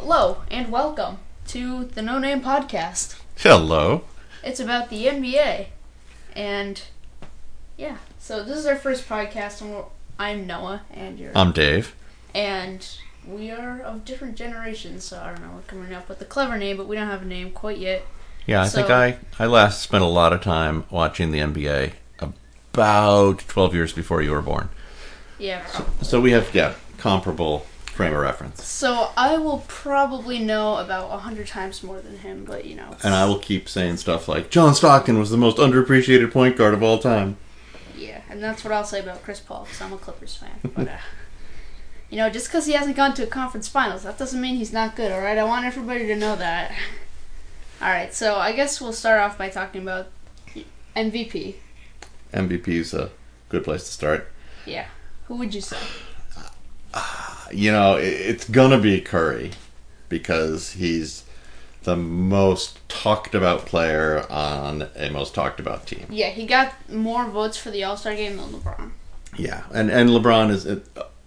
Hello and welcome to the No Name Podcast. Hello. It's about the NBA, and yeah, so this is our first podcast, and I'm Noah, and you're, I'm Dave. and we are of different generations. So I don't know, we're coming up with a clever name, but we don't have a name quite yet. Yeah, I think So- I, I last spent a lot of time watching the NBA about 12 years before you were born. Yeah. So we have, yeah, comparable frame of reference. So I will probably know about a hundred times more than him, but you know, And I will keep saying stuff like, John Stockton was the most underappreciated point guard of all time. Yeah, and that's what I'll say about Chris Paul because I'm a Clippers fan. But uh, you know, just because he hasn't gone to a conference finals, that doesn't mean he's not good. All right, I want everybody to know that. All right, so I guess we'll start off by talking about MVP. MVP is a good place to start. Yeah, who would you say? You know, it, it's going to be Curry because he's the most talked about player on a most talked about team. Yeah, he got more votes for the All Star game than LeBron. Yeah, and and LeBron is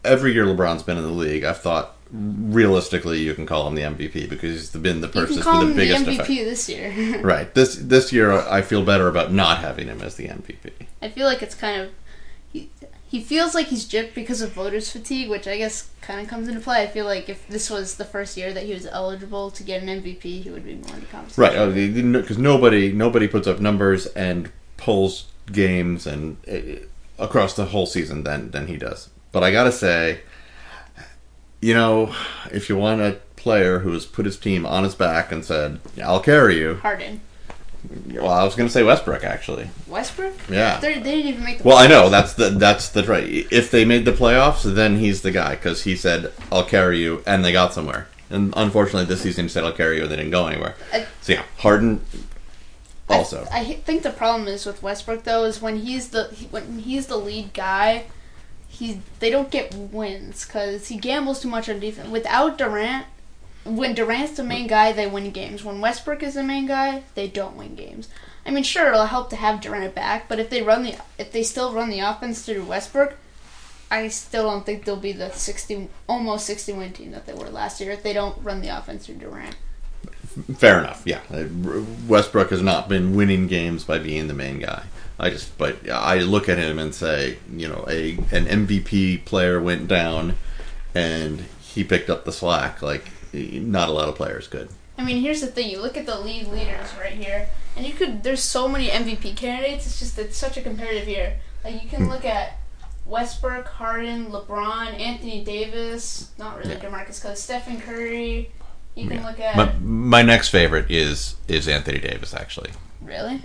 every year LeBron's been in the league. I've thought realistically you can call him the MVP because he's been the person with the the biggest MVP effect. this year. Right. This this year I feel better about not having him as the MVP. I feel like it's kind of he, feels like he's gypped because of voters fatigue, which I guess kind of comes into play. I feel like if this was the first year that he was eligible to get an MVP, he would be more in the conversation. Right. Because nobody nobody puts up numbers and pulls games and uh, across the whole season than than he does. But I gotta say, you know, if you want a player who has put his team on his back and said, "I'll carry you," Harden, well, I was gonna say Westbrook actually. Westbrook. Yeah. They're, they didn't even make the. Well, I know that's the that's the right. If they made the playoffs, then he's the guy because he said, "I'll carry you," and they got somewhere. And unfortunately, this season he said, "I'll carry you," and they didn't go anywhere. I- So yeah, Harden also. I, I think the problem is with Westbrook though is when he's the when he's the lead guy, he they don't get wins because he gambles too much on defense. Without Durant, when Durant's the main guy, they win games. When Westbrook is the main guy, they don't win games. I mean, sure, it'll help to have Durant back, but if they run the if they still run the offense through Westbrook, I still don't think they'll be the sixty almost sixty win team that they were last year if they don't run the offense through Durant. Fair enough. Yeah, Uh, Westbrook has not been winning games by being the main guy. I just, but I look at him and say, you know, a an MVP player went down, and he picked up the slack. Like, not a lot of players could. I mean, here's the thing: you look at the league leaders right here, and you could. There's so many MVP candidates. It's just it's such a competitive year. Like you can look at Westbrook, Harden, LeBron, Anthony Davis. Not really Yeah. Demarcus Cousins, Stephen Curry. You can Yeah. look at My, my next favorite is is Anthony Davis. Actually, really.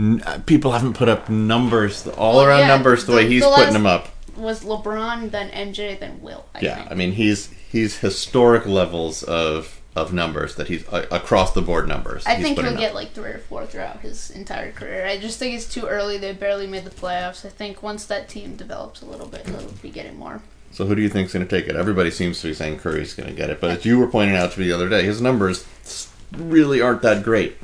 N- uh, people haven't put up numbers, all Well, around yeah, numbers, the, the- way he's the putting them up. Was LeBron then MJ then Wilt? I Yeah, think. I mean he's he's historic levels of of numbers that he's uh, across the board numbers. I think he'll up. get like three or four throughout his entire career. I just think it's too early. They barely made the playoffs. I think once that team develops a little bit, they'll be getting more. So who do you think's going to take it? Everybody seems to be saying Curry's going to get it, but as you were pointing out to me the other day, his numbers really aren't that great.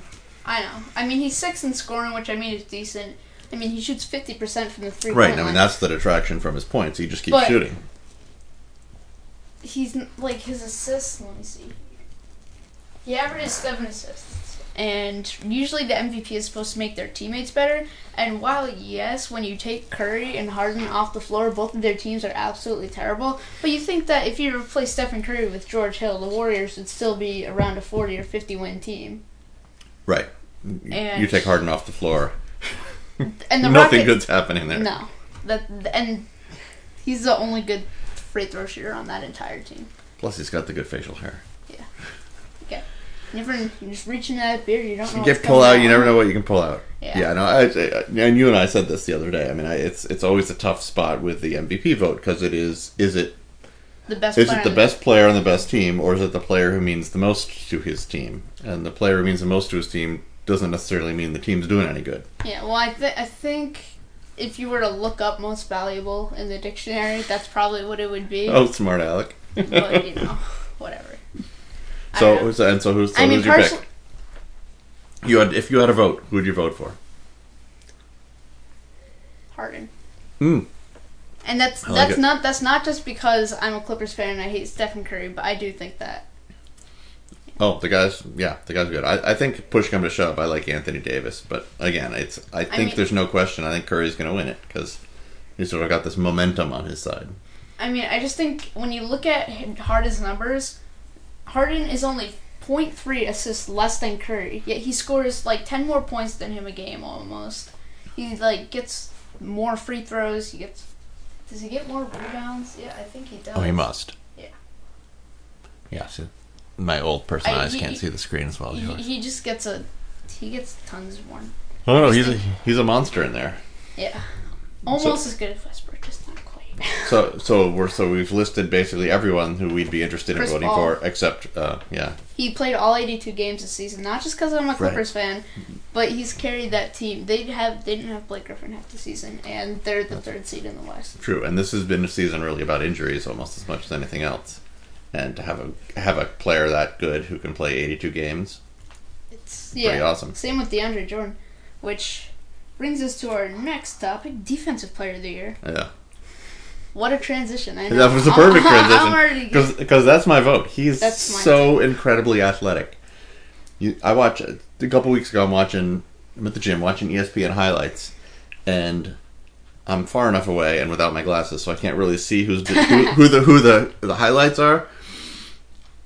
I know. I mean, he's six in scoring, which I mean is decent. I mean, he shoots fifty percent from the three. Right. I mean line. that's the detraction from his points. He just keeps But- shooting. He's like his assists. Let me see. He averages seven assists, and usually the MVP is supposed to make their teammates better. And while yes, when you take Curry and Harden off the floor, both of their teams are absolutely terrible. But you think that if you replace Stephen Curry with George Hill, the Warriors would still be around a forty or fifty win team. Right. You- And- you take Harden off the floor. And the Nothing Rocket- good's happening there. No, that and he's the only good free throw shooter on that entire team. Plus he's got the good facial hair. Yeah. Okay. Never, you just reach into that beard, you don't know. You pull out, you never know what you can pull out. Yeah. Yeah, no, I, I, and you and I said this the other day. I mean, I, it's it's always a tough spot with the MVP vote because it is is it The best. is player it the best player on the best team or is it the player who means the most to his team? And the player who means the most to his team doesn't necessarily mean the team's doing any good. Yeah, well, I th- I think if you were to look up most valuable in the dictionary, that's probably what it would be. Oh, smart Alec. But you know, whatever. So so- and so who's so I mean, who's your pick? You had if you had a vote, who would you vote for? Harden. Mm. And that's I like that's it. not that's not just because I'm a Clippers fan and I hate Stephen Curry, but I do think that Oh, the guy's yeah, the guy's are good. I, I think push come to shove, I like Anthony Davis, but again, it's I think mean- there's no question. I think Curry's going to win it because he's sort of got this momentum on his side. I mean, I just think when you look at Harden's numbers, Harden is only 0.3 assists less than Curry. Yet he scores like 10 more points than him a game almost. He like gets more free throws. He gets. Does he get more rebounds? Yeah, I think he does. Oh, he must. Yeah. Yeah. So my old person I- eyes he- can't see the screen as well as He, yours. he just gets a. He gets tons more. Oh no, he's a he's a monster in there. Yeah. Almost as good as Westbrook, just not quite. So so we're so we've listed basically everyone who we'd be interested Chris in voting for, except uh, yeah, He played all 82 games this season, not just because I'm a Clippers fan, but he's carried that team. They have they didn't have Blake Griffin half the season, and they're the third seed in the West. true. And this has been a season really about injuries almost as much as anything else. And to have a have a player that good who can play 82 games, It's pretty yeah. awesome. Same with DeAndre Jordan, which brings us to our next topic: Defensive Player of the Year. Yeah, What a transition! I know. that was a perfect I'm transition because that's my vote. He's so incredibly athletic. You, I watch a couple weeks ago. I'm watching. I'm at the gym watching ESPN highlights, and I'm far enough away and without my glasses, so I can't really see who's who, who the who the the highlights are.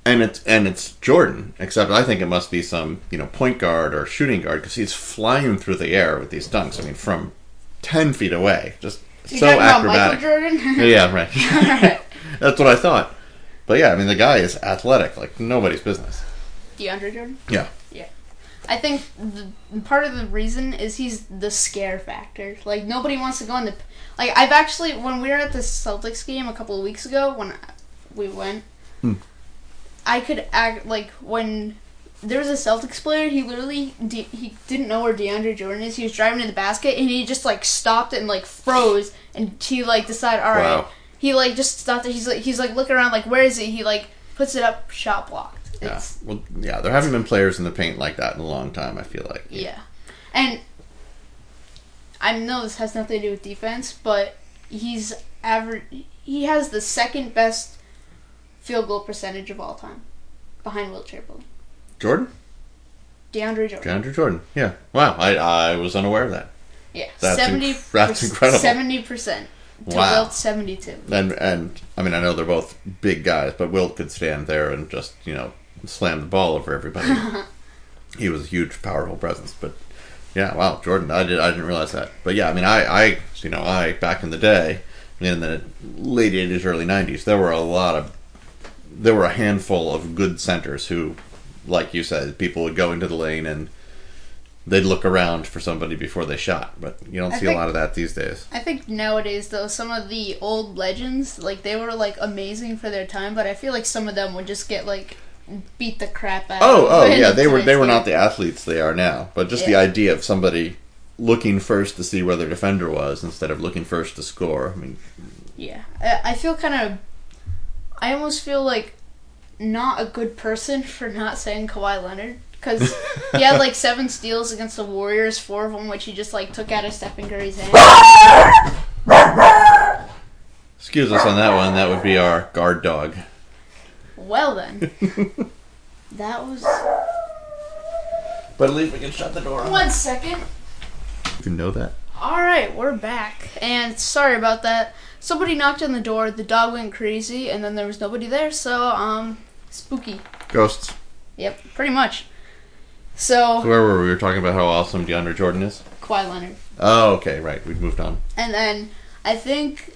And it's and it's Jordan, except I think it must be some you know point guard or shooting guard because he's flying through the air with these dunks. I mean, from ten feet away, just You so acrobatic. Jordan? Yeah, right. That's what I thought. But yeah, I mean, the guy is athletic, like nobody's business. DeAndre Jordan. Yeah. Yeah. I think the, part of the reason is he's the scare factor. Like nobody wants to go in the like. I've actually when we were at the Celtics game a couple of weeks ago when we went, Hmm. I could act like when there was a Celtics player. He literally de- he didn't know where DeAndre Jordan is. He was driving to the basket and he just like stopped and like froze and he like decided all right. Wow. He like just stopped. He's like he's like looking around like where is he? He like puts it up, shot blocked. Yeah. Well, yeah, there haven't been players in the paint like that in a long time, I feel like. Yeah. And I know this has nothing to do with defense, but he's average he has the second best field goal percentage of all time. Behind Wilt Chamberlain. Jordan? DeAndre Jordan. DeAndre Jordan. Yeah. Wow. I, I was unaware of that. Yeah. That's Seventy inc- that's incredible. Seventy percent. To Wow. Wilt seventy two. And, and, I mean, I know they're both big guys, but Wilt could stand there and just, you know, slam the ball over everybody. he was a huge, powerful presence. But, yeah, wow, Jordan. I, did, I didn't realize that. But, yeah, I mean, I, I, you know, I, back in the day, in the late 80s, early 90s, there were a lot of there were a handful of good centers who, like you said, people would go into the lane and they'd look around for somebody before they shot. But you don't I see a lot of that these days. I think nowadays though some of the old legends like they were like amazing for their time, but I feel like some of them would just get like beat the crap out. Oh, of oh yeah, they were they were not the athletes they are now, but just the idea of somebody looking first to see where their defender was instead of looking first to score. I mean, Yeah, I, I feel kind of. I almost feel like not a good person for not saying Kawhi Leonard because he had like seven steals against the Warriors, four of them which he just like took out of Stephen Curry's hand. excuse us on that one. That would be our guard dog. Well then, that was But at least we can shut the door. one second. You know that. All right, we're back, and sorry about that. Somebody knocked on the door. The dog went crazy, and then there was nobody there. So um, spooky. Ghosts. Yep, pretty much. So Where were we? We were talking about how awesome DeAndre Jordan is. Kawhi Leonard. Oh, okay, right. We've moved on. And then I think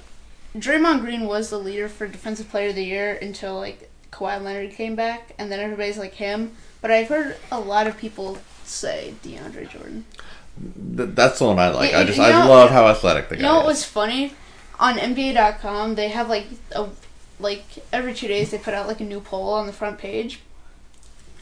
Draymond Green was the leader for Defensive Player of the Year until like Kawhi Leonard came back, and then everybody's like him. But I've heard a lot of people say DeAndre Jordan. Th- that's the one I like. You- I just I love how athletic the guy You know what was funny? On NBA.com, they have like a like every two days they put out like a new poll on the front page,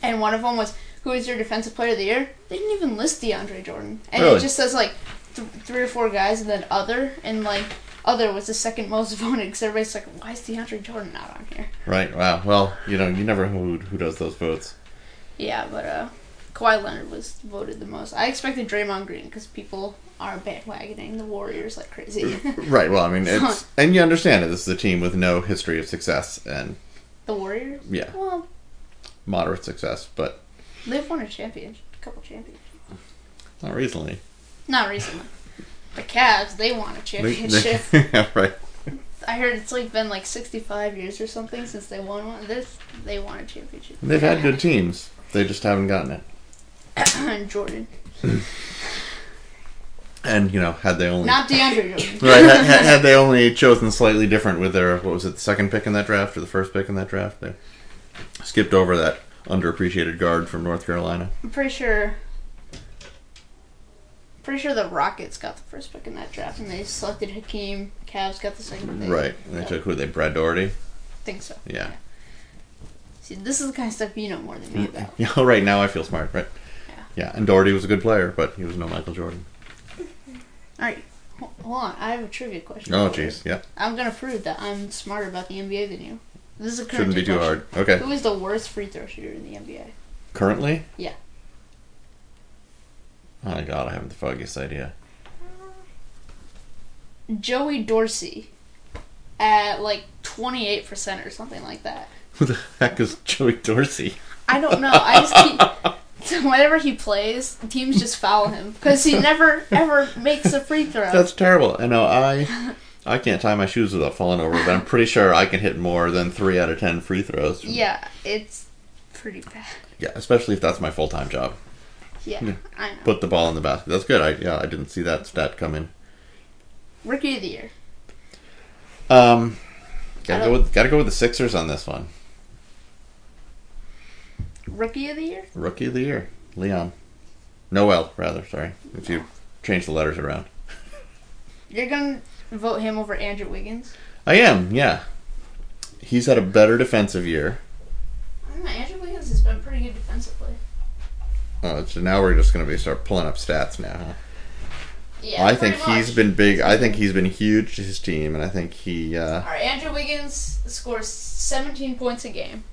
and one of them was who is your Defensive Player of the Year? They didn't even list DeAndre Jordan, and Really? it just says like th- three or four guys, and then other, and like other was the second most voted because everybody's like, why is DeAndre Jordan not on here? Right. Wow. Well, you know, you never know who who does those votes. Yeah, but uh, Kawhi Leonard was voted the most. I expected Draymond Green because people are bandwagoning the Warriors like crazy. Uh, right. Well, I mean, it's and you understand it. This is a team with no history of success, and the Warriors. yeah, Well, moderate success, but They've won a championship, a couple championships. not recently. Not recently. The Cavs, they won a championship. they- yeah, right. I heard it's like been like 65 years or something since they won one. This they won a championship. They've had good teams. They just haven't gotten it. and Jordan, And you know, had they only not DeAndre right had, had, they only chosen slightly different with their what was it the second pick in that draft or the first pick in that draft, they skipped over that underappreciated guard from North Carolina. I'm pretty sure. Pretty sure the Rockets got the first pick in that draft, and they selected Hakeem. Cavs got the second pick. Right. And they Yeah. took who they Brad Daugherty. think so. Yeah. See, this is the kind of stuff you know more than me mm-hmm. about. Yeah. Right now, I feel smart. Right. Yeah. Yeah. And Daugherty was a good player, but he was no Michael Jordan. All right, hold on. I have a trivia question. Oh, jeez. Yeah. I'm gonna prove that I'm smarter about the NBA than you. This is a current Shouldn't be too question. hard. Okay. Who is the worst free throw shooter in the NBA? Currently. Yeah. Oh my god, I haven't the foggiest idea. Joey Dorsey, at like 28% or something like that. Who the heck is Joey Dorsey? I don't know. I just keep. Whenever he plays, teams just foul him because he never ever makes a free throw. That's terrible. I know I I can't tie my shoes without falling over, but I'm pretty sure I can hit more than three out of ten free throws. yeah, it's pretty bad. Yeah, especially if that's my full time job. Yeah, Yeah. I know. Put the ball in the basket. That's good. I yeah, I didn't see that stat come in. Rookie of the year. Um, gotta go with gotta go with the Sixers on this one. Rookie of the year. Rookie of the year, Leon, Noel rather. Sorry, if you change the letters around. You're gonna vote him over Andrew Wiggins. I am. Yeah, he's had a better defensive year. I don't know. Andrew Wiggins has been pretty good defensively. Uh, so now we're just gonna be start pulling up stats now. Huh? Yeah, I think pretty he's much. been big. I think he's been huge to his team, and I think he. Uh, All right, Andrew Wiggins scores 17 points a game.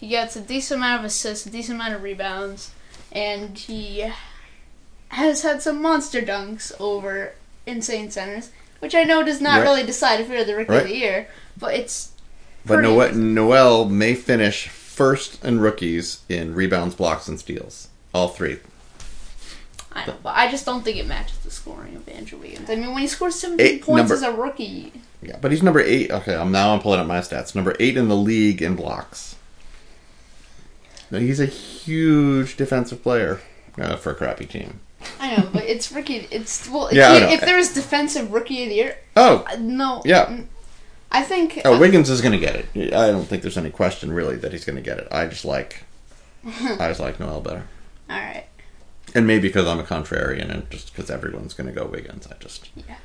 He gets a decent amount of assists, a decent amount of rebounds, and he has had some monster dunks over insane centers, which I know does not Right. really decide if you're the rookie Right. of the year, but it's but Noel. Noel may finish first in rookies in rebounds, blocks, and steals. All three. I know, but I just don't think it matches the scoring of Andrew Wiggins. I mean, when he scores 17 Eight, points number- as a rookie, Yeah, but he's number eight. Okay, I'm now I'm pulling up my stats. Number eight in the league in blocks. He's a huge defensive player uh, for a crappy team. I know, but it's rookie. It's well, if, Yeah, he- if there was defensive rookie of the year, Oh, uh, no, Yeah. mm, I think oh, Wiggins is going to get it. I don't think there's any question really that he's going to get it. I just like, I just like Noel better, all right. and maybe because I'm a contrarian and just because everyone's going to go Wiggins, I just yeah.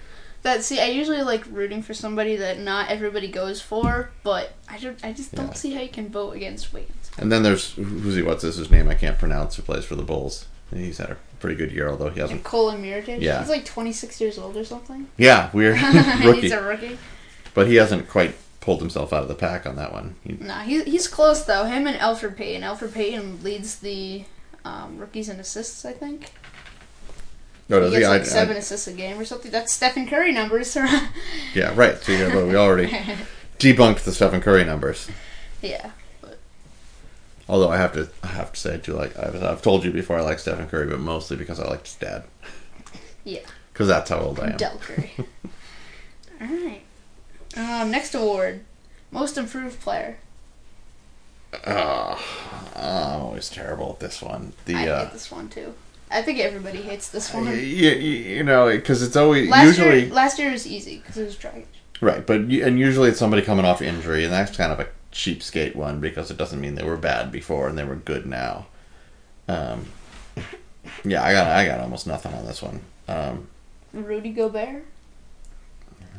That see, I usually like rooting for somebody that not everybody goes for, but I don't. I just don't Yeah. see how you can vote against Wiggins. And then there's who's he? What's his name? I can't pronounce. Who plays for the Bulls? He's had a pretty good year, although he hasn't. Nikola Mirotic. Yeah. he's like 26 years old or something. Yeah, weird rookie, he's a rookie. but he hasn't quite pulled himself out of the pack on that one. He, Nah, he, he's close though. Him and Elfrid Payton. Elfrid Payton leads the um, rookies in assists. I think no, does he he? gets I- like I- seven assists a game or something. That's Stephen Curry numbers. yeah, right. So yeah, but we already debunked the Stephen Curry numbers. yeah. Although I have to, I have to say too, like I've, I've told you before, I like Stephen Curry, but mostly because I like his dad. Yeah. Because that's how old I am. Del Curry. All right. Um, next award, most improved player. Oh, I'm always terrible at this one. The I uh, hate this one too. I think everybody hates this one. you, you know, because it's always last usually year, last year was easy because it was Dragic. right, but and usually it's somebody coming off injury, and that's kind of a cheapskate one because it doesn't mean they were bad before and they were good now. Um, yeah, I got I got almost nothing on this one. Um, Rudy Gobert.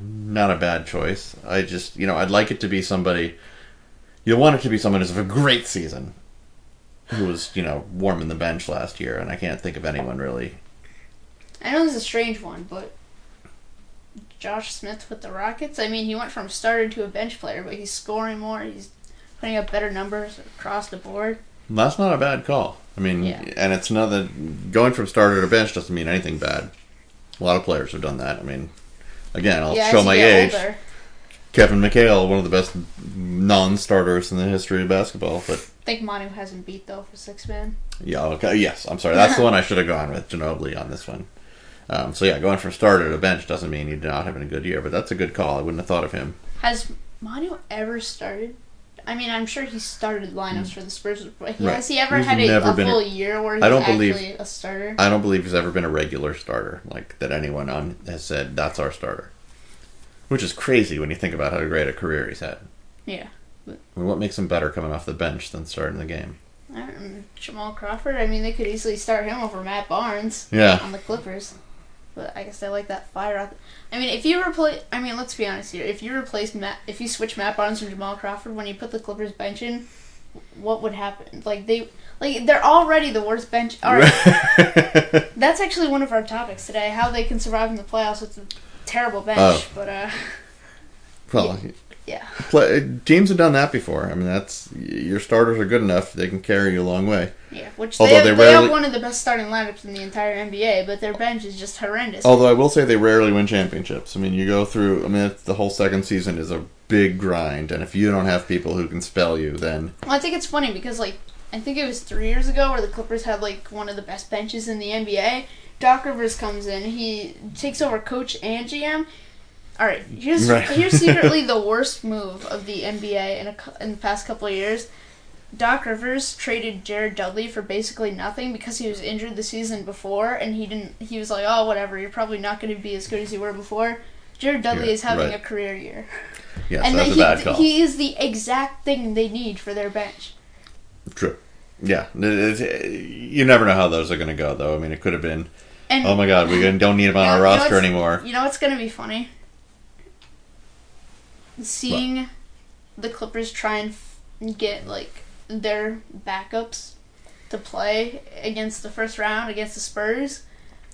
not a bad choice. I just, you know, I'd like it to be somebody. You'll want it to be someone who's a great season, who was, you know, warming the bench last year, and I can't think of anyone really. I know this is a strange one, but Josh Smith with the Rockets. I mean, he went from starter to a bench player, but he's scoring more. He's putting up better numbers across the board. That's not a bad call. I mean, Yeah. and it's another going from starter to bench doesn't mean anything bad. A lot of players have done that. I mean, again, I'll yeah, show my age. older. Kevin McHale, one of the best non-starters in the history of basketball. But I think Manu hasn't beat though for six man. yeah, okay, yes, I'm sorry. That's the one I should have gone with Ginobili on this one. Um, so yeah, going from starter to bench doesn't mean he's not having a good year, but that's a good call. I wouldn't have thought of him. Has Manu ever started? I mean, I'm sure he started lineups for the Spurs, but he. Right. has he ever He's had a, a been a- full year where he's I don't actually believe- a starter? I don't believe he's ever been a regular starter, like that anyone on has said that's our starter. Which is crazy when you think about how great a career he's had. yeah. I mean, what makes him better coming off the bench than starting the game? I don't know. Jamal Crawford. I mean, they could easily start him over Matt Barnes Yeah. on the Clippers. But I guess I like that fire out. I mean, if you replace, I mean, let's be honest here. If you replace Matt, if you switch Matt Barnes from Jamal Crawford when you put the Clippers bench in, what would happen? Like they, like they're already the worst bench. All right, that's actually one of our topics today: how they can survive in the playoffs with a terrible bench. Oh. But uh, well, yeah, play, uh, teams have done that before. I mean, that's your starters are good enough; they can carry you a long way. yeah. Which Although they, have, they they, have one of the best starting lineups in the entire NBA, but their bench is just horrendous. Although I will say they rarely win championships. I mean, you go through. I mean, it's, the whole second season is a big grind, and if you don't have people who can spell you, then Well, I think it's funny because like I think it was three years ago where the Clippers had like one of the best benches in the NBA. Doc Rivers comes in, he takes over coach and GM. All right, here's Right. here's secretly the worst move of the NBA in a, in the past couple of years. Doc Rivers traded Jared Dudley for basically nothing because he was injured the season before, and he didn't. He was like, "Oh, whatever. You're probably not going to be as good as you were before." Jared Dudley Yeah, is having right. a career year, yes, and that's then a bad he, call. he is the exact thing they need for their bench. True. Yeah, you never know how those are going to go, though. I mean, it could have been, And oh my god, we don't need him on You our know- you know roster anymore. You know what's gonna be funny? Seeing the Clippers try and f- get like their backups to play against the first round against the Spurs.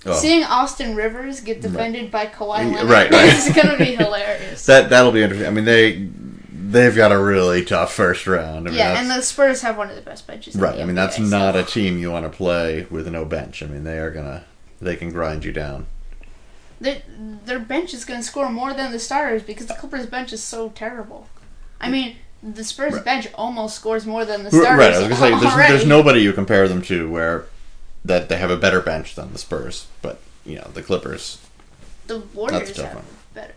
Oh. Seeing Austin Rivers get defended by Kawhi Leonard right, right. is gonna be hilarious. That that'll be interesting. I mean, they they've got a really tough first round. I mean, yeah, and the Spurs have one of the best benches. right. I mean, that's NBA, not a team you want to play with no bench. I mean, they are gonna they can grind you down. Their, their bench is going to score more than the starters because the Clippers bench is so terrible. I mean, the Spurs Right. bench almost scores more than the starters. Right. I was gonna say there's, there's nobody you compare them to where that they have a better bench than the Spurs, but you know the Clippers. The Warriors That's a tough have one. better.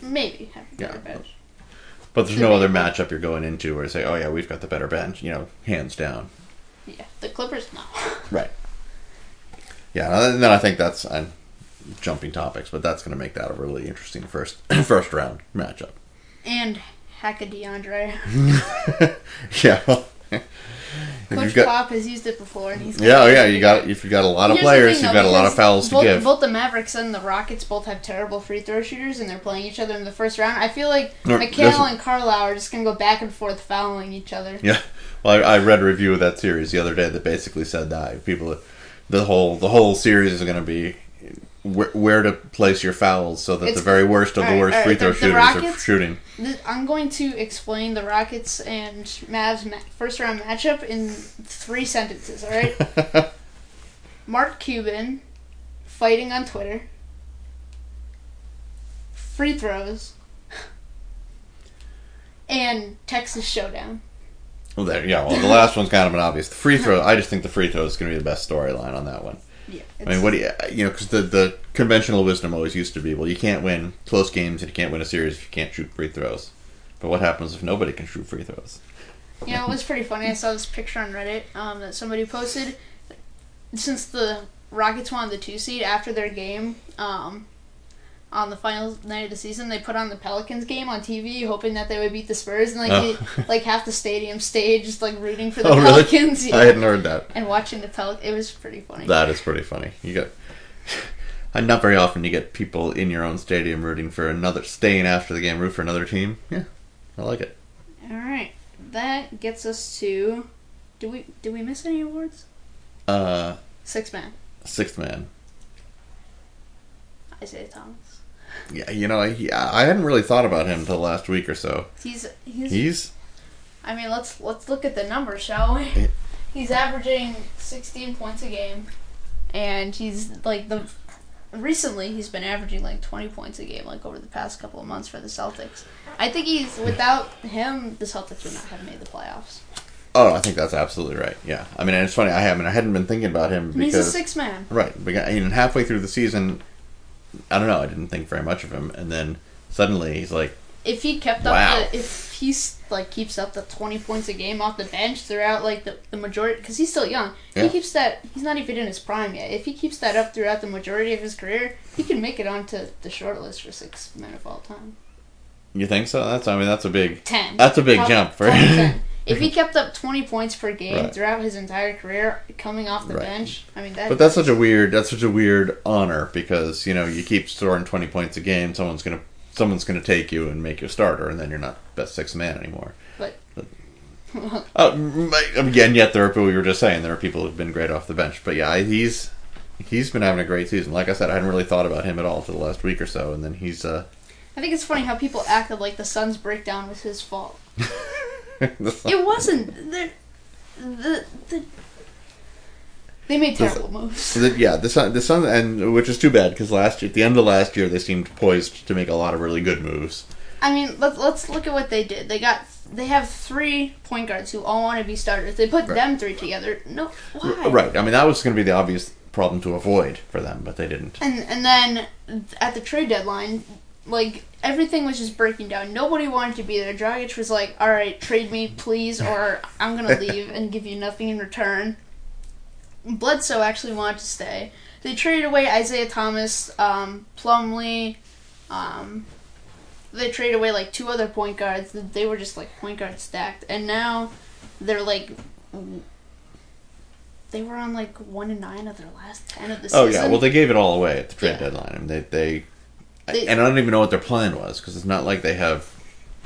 Maybe have a better Yeah. bench. But there's The no other main- matchup you're going into where you say, oh yeah, we've got the better bench. You know, hands down. Yeah, the Clippers no. Right. Yeah, and then I think that's I'm jumping topics, but that's going to make that a really interesting first first round matchup. and Hacka DeAndre. yeah. well, Coach got, Pop has used it before, and he's yeah, yeah, you got if you've got a lot of players, thing, you've though, got a lot of fouls to both, give. Both the Mavericks and the Rockets both have terrible free throw shooters, and they're playing each other in the first round. I feel like No, McHale and Carlisle are just gonna go back and forth fouling each other. Yeah, well, I, I read a review of that series the other day that basically said that people, the whole the whole series is going to be where, where to place your fouls so that It's- the very worst of the worst alright, free throw the- the shooters are shooting. Th- I'm going to explain the Rockets and Mavs ma- first round matchup in three sentences. All right. Mark Cuban fighting on Twitter. Free throws. And Texas Showdown. well, there, yeah. Well, the last one's kind of an obvious. The free throw, I just think the free throw is going to be the best storyline on that one. Yeah. I mean, what do you, you know, because the, the conventional wisdom always used to be, well, you can't win close games and you can't win a series if you can't shoot free throws. But what happens if nobody can shoot free throws? You know, it was pretty funny. I saw this picture on Reddit um, that somebody posted. Since the Rockets won the two seed after their game um, on the final night of the season, they put on the Pelicans game on TV, hoping that they would beat the Spurs, and like Oh. the- like half the stadium staged like rooting for the Oh, really? Pelicans. Yeah. I hadn't heard that. and watching the Pel, it was pretty funny. That is pretty funny. You and not very often you get people in your own stadium rooting for another, staying after the game, root for another team. Yeah, I like it. All right, that gets us to. Do we did we miss any awards? Uh, Six man, sixth man. Isaiah Thomas. Yeah, you know, he, I hadn't really thought about him until last week or so. He's he's He's I mean, let's let's look at the numbers, shall we? He's averaging 16 points a game, and he's like the recently he's been averaging like 20 points a game, like over the past couple of months for the Celtics. I think he's without him, the Celtics would not have made the playoffs. Oh, I think that's absolutely right. Yeah, I mean, and it's funny. I haven't. I hadn't been thinking about him And he's a six man. right. We got, and halfway through the season, I don't know. I didn't think very much of him, and then suddenly he's like, If he kept Wow. up, the, if he's like keeps up the 20 points a game off the bench throughout like the, the majority, because he's still young. Yeah. He keeps that. He's not even in his prime yet. If he keeps that up throughout the majority of his career, he can make it onto the short list for six men of all time. "You think so?" That's. I mean, that's a big. Ten. That's a big jump for top 10. If he kept up 20 points per game Right. throughout his entire career, coming off the Right. bench, I mean that. But that's such a weird. That's such a weird honor because you know you keep scoring twenty points a game. Someone's gonna someone's gonna take you and make you a starter, and then you're not best six man anymore. But- Oh, m- again, yet there are people. We were just saying there are people who've been great off the bench, but yeah, he's he's been having a great season. Like I said, I hadn't really thought about him at all for the last week or so, and then he's uh, I think it's funny how people acted like the Suns' breakdown was his fault. It wasn't. The the, the they made terrible moves. The- yeah, the Sun, the Sun, and which is too bad because last year, at the end of last year, they seemed poised to make a lot of really good moves. I mean, let's let's look at what they did. They got they have three point guards who all want to be starters. They put Right. them three together. No, why? Right. I mean, that was going to be the obvious problem to avoid for them, but they didn't. And and then at the trade deadline, like everything was just breaking down. Nobody wanted to be there. Dragic was like, "All right, trade me, please, or I'm gonna leave and give you nothing in return." Bledsoe actually wanted to stay. They traded away Isaiah Thomas, um, Plumlee. Um, they traded away like two other point guards. They were just like point guard stacked, and now they're like. They were on like one and nine of their last ten of the season. Oh yeah, well they gave it all away at the trade Yeah. deadline. I mean, they, they, They- and I don't even know what their plan was because it's not like they have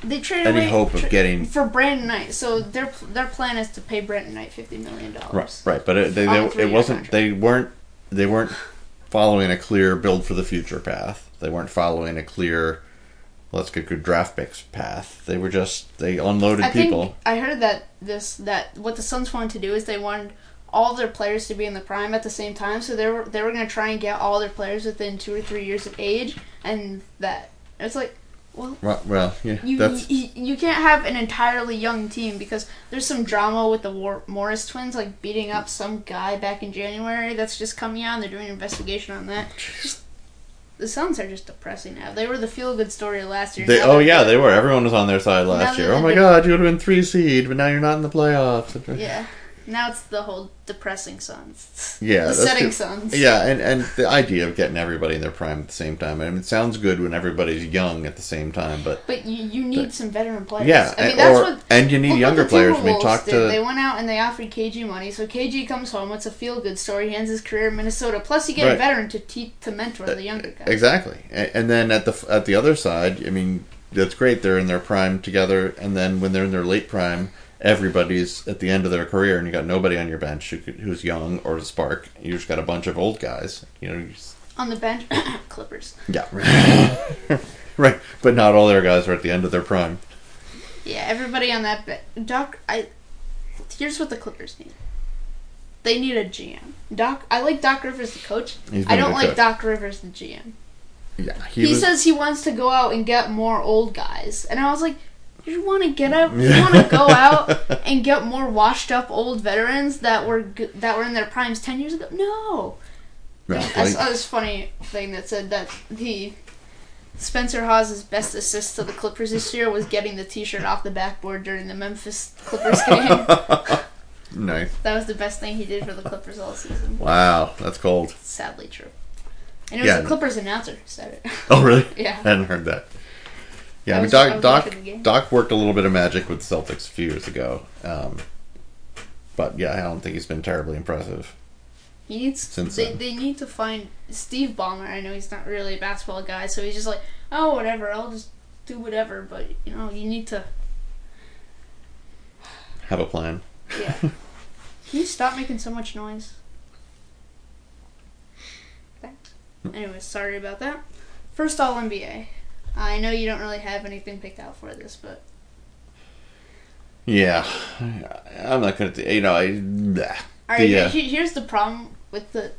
They traded any away hope of tra- getting for Brandon Knight. So their their plan is to pay Brandon Knight fifty million dollars. right, right. But it, they, they, it wasn't. contract. They weren't. They weren't following a clear build for the future path. They weren't following a clear let's get good draft picks path. They were just they unloaded I think people. I heard that this that what the Suns wanted to do is they wanted all their players to be in the prime at the same time. So they were they were going to try and get all their players within two or three years of age, and that it's like. Well, Well, well yeah, you, you you can't have an entirely young team because there's some drama with the War- Morris twins like beating up some guy back in January that's just coming out and they're doing an investigation on that. Just, the Suns are just depressing now. They were the feel good story last year. They, oh yeah, they were. Everyone was on their side last year. Oh my god, you would have been three seed, but now you're not in the playoffs. Yeah. Now it's the whole depressing Suns. Yeah, The setting good. Suns. Yeah, and, and the idea of getting everybody in their prime at the same time. I mean, it sounds good when everybody's young at the same time, but But you, you need some veteran players. yeah, I mean and, that's or, what and you need younger players. I mean, talk did. to They went out and they offered KG money, so KG comes home. It's a feel good story. He ends his career in Minnesota. Plus, you get a veteran to te- to mentor the uh, younger guys. exactly, and, and then at the at the other side, I mean, that's great. They're in their prime together, and then when they're in their late prime, everybody's at the end of their career, and you got nobody on your bench who who's young or to spark. You just got a bunch of old guys. You know, you just, On the bench, Clippers. yeah, right. But not all their guys are at the end of their prime. Yeah, everybody on that bench. Doc, I. Here's what the Clippers need. They need a GM. Doc, I like Doc Rivers the coach. I a don't like coach. Doc Rivers the GM. Yeah, He, was- says he wants to go out and get more old guys, and I was like, you want to get up, you want to go out and get more washed up old veterans that were that were in their primes ten years ago? No. I like- saw this funny thing that said that the Spencer Hawes' best assist to the Clippers this year was getting the T-shirt off the backboard during the Memphis Clippers game. nice. that was the best thing he did for the Clippers all season. Wow, that's cold. Sadly true. And it was Yeah. the Clippers announcer who said it. Oh, really? Yeah. I hadn't heard that. Yeah, I I mean, was- I Doc, Doc, watching the game. Doc worked a little bit of magic with the Celtics a few years ago. Um, but yeah, I don't think he's been terribly impressive. He needs Since they, then. they need to find Steve Ballmer. I know he's not really a basketball guy, so he's just like, oh whatever, I'll just do whatever. But you know, you need to Have a plan. yeah. Can you stop making so much noise? Thanks. Anyways, sorry about that. First All NBA. I know you don't really have anything picked out for this, but Yeah, I'm not gonna. You know, I. bleh. all right. The, uh, here's the problem with the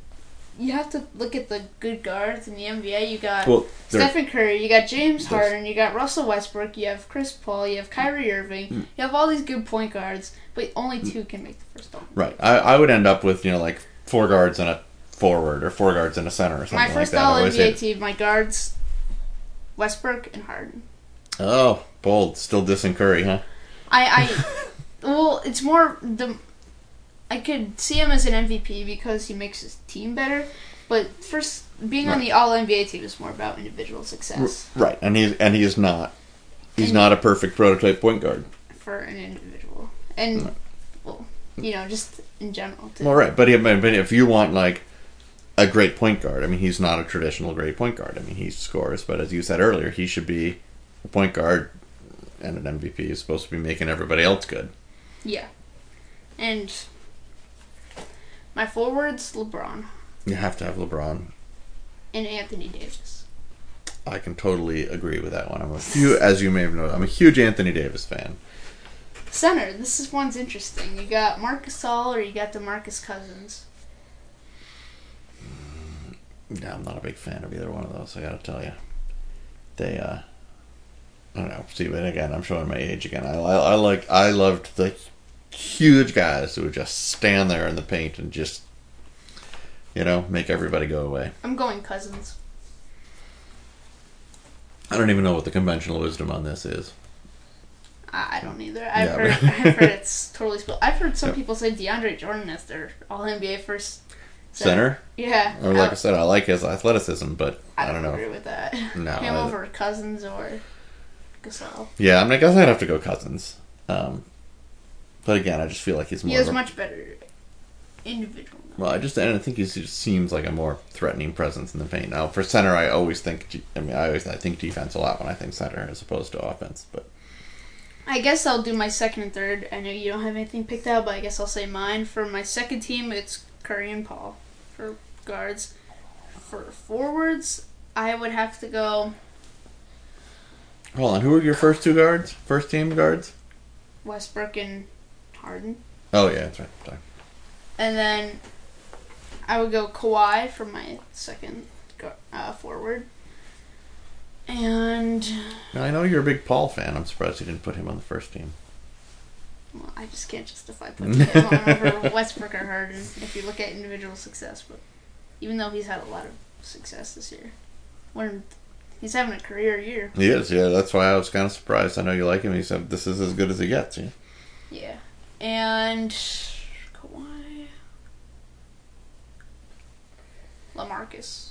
you have to look at the good guards in the NBA. You got Well, Stephen Curry, you got James Harden, you got Russell Westbrook, you have Chris Paul, you have Kyrie Irving, Hmm. you have all these good point guards, but only two can make the first all. right. I, I would end up with you know like four guards and a forward, or four guards and a center, or something My like first that. I all NBA team, my guards, Westbrook and Harden. Oh, bold. Still dissing Curry, huh? I, I, well, it's more the. I could see him as an MVP because he makes his team better, but first being on the All NBA team is more about individual success Right, and he's and he is not. He's And- not a perfect prototype point guard. for an individual, and well, you know, just in general. Too. Well, right, but, he, but if you want like a great point guard, I mean, he's not a traditional great point guard. I mean, he scores, but as you said earlier, he should be a point guard, and an MVP is supposed to be making everybody else good. Yeah, and my forwards LeBron You have to have LeBron. and Anthony Davis. I can totally agree with that one. I'm a few, as you may have known, I'm a huge Anthony Davis fan. Center. This is one's interesting. You got Marc Gasol or you got DeMarcus Cousins. Yeah, I'm not a big fan of either one of those. I got to tell you, they. uh I don't know. See, but again, I'm showing my age again. I, I, I like I loved the huge guys who would just stand there in the paint and just, you know, make everybody go away. I'm going Cousins. I don't even know what the conventional wisdom on this is. I don't either. I've Yeah, heard. I've heard it's totally split. I've heard some Yeah. people say DeAndre Jordan as their All NBA first Center, Yeah, or like I I, said, I like his athleticism, but I I don't, don't know. agree with that. No, him I- over Cousins or Gasol. Yeah, I mean, I guess I'd have to go Cousins. Um, but again, I just feel like he's more. He has of a- much better individual. Well, I just and I think he just seems like a more threatening presence in the paint. Now, for center, I always think. I mean, I always I think defense a lot when I think center as opposed to offense. But I guess I'll do my second and third. I know you don't have anything picked out, but I guess I'll say mine. For my second team, it's Curry and Paul for guards. For forwards, I would have to go hold on, who are your first two guards? First team guards? Westbrook and Harden. Oh yeah, that's right. Sorry. And then I would go Kawhi for my second uh, forward. And Now, I know you're a big Paul fan. I'm surprised you didn't put him on the first team. Well, I just can't justify putting him on over Westbrook or Harden if you look at individual success. But even though he's had a lot of success this year, when he's having a career year, He is. Yeah, that's why I was kind of surprised. I know you like him. He said this is as good as he gets. Yeah. yeah. And Kawhi, Lamarcus,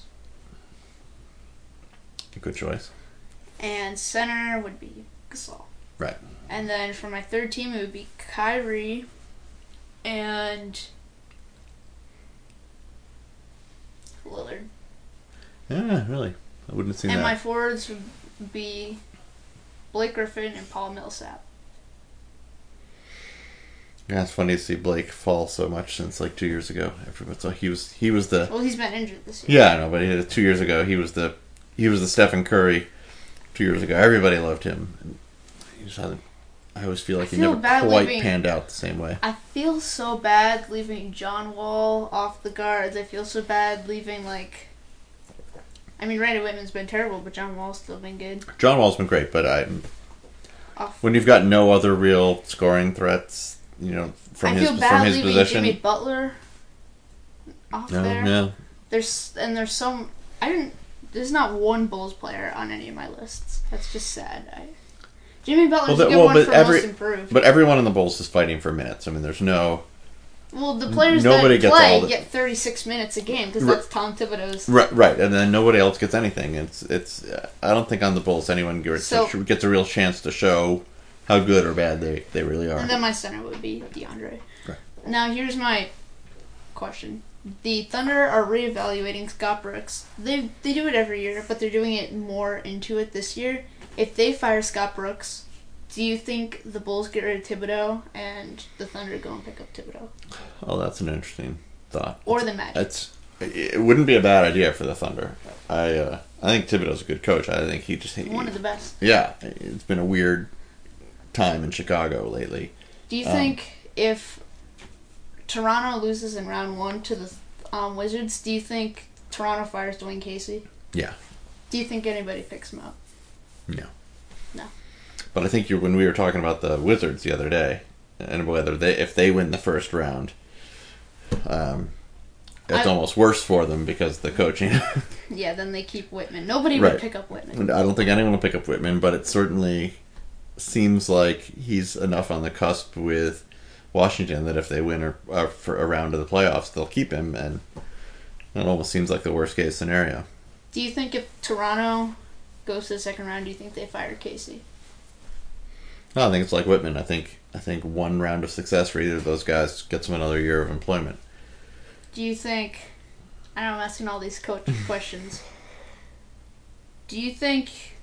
Good choice. and center would be Gasol. Right. And then for my third team, it would be Kyrie and Lillard. Yeah, really. I wouldn't have seen and that. my forwards would be Blake Griffin and Paul Millsap. Yeah, it's funny to see Blake fall so much since like two years ago. So he was he was the Well, he's been injured this year. yeah I know, but he, two years ago he was the he was the Stephen Curry. Two years ago, everybody loved him. Just hasn't. I always feel like I he feel never bad quite leaving- panned out the same way. I feel so bad leaving John Wall off the guards. I feel so bad leaving like. I mean, Randy Wittman's been terrible, but John Wall's still been good. John Wall's been great, but I Off. when you've got no other real scoring threats, you know, from I his feel bad from his leaving position. Jimmy Butler off no, there. yeah. There's and there's some. I didn't. There's not one Bulls player on any of my lists. That's just sad. I, Jimmy Butler's Well, a good well, one but for every- most improved. But everyone in the Bulls is fighting for minutes. I mean, there's no well, the players nobody that gets play the- get 36 minutes a game because that's Tom Thibodeau's. right, right, and then nobody else gets anything. It's it's. I don't think on the Bulls anyone gets So- gets a real chance to show how good or bad they they really are. And then my center would be DeAndre. Right. Now here's my question: The Thunder are reevaluating Scott Brooks. They they do it every year, but they're doing it more into it this year. If they fire Scott Brooks, do you think the Bulls get rid of Thibodeau and the Thunder go and pick up Thibodeau Oh, that's an interesting thought. or the Magic? It's it wouldn't be a bad idea for the Thunder. I uh, I think Thibodeau's a good coach. I think he just he, One of the best. yeah. It's been a weird time in Chicago lately. Do you Um, think if Toronto loses in round one to the um, Wizards, do you think Toronto fires Dwane Casey? Yeah. Do you think anybody picks him up? No. No. But I think when we were talking about the Wizards the other day, and whether they if they win the first round, um, it's I- almost worse for them because the coaching. Yeah, then they keep Wittman. Nobody Right. would pick up Wittman. I don't think anyone will pick up Wittman, but it certainly seems like he's enough on the cusp with Washington that if they win or, uh, for a round of the playoffs, they'll keep him, and it almost seems like the worst case scenario. Do you think if Toronto goes to the second round, do you think they fire Casey? No, I think it's like Wittman. I think I think one round of success for either of those guys gets them another year of employment. Do you think? I know I'm asking all these coach questions. Do you think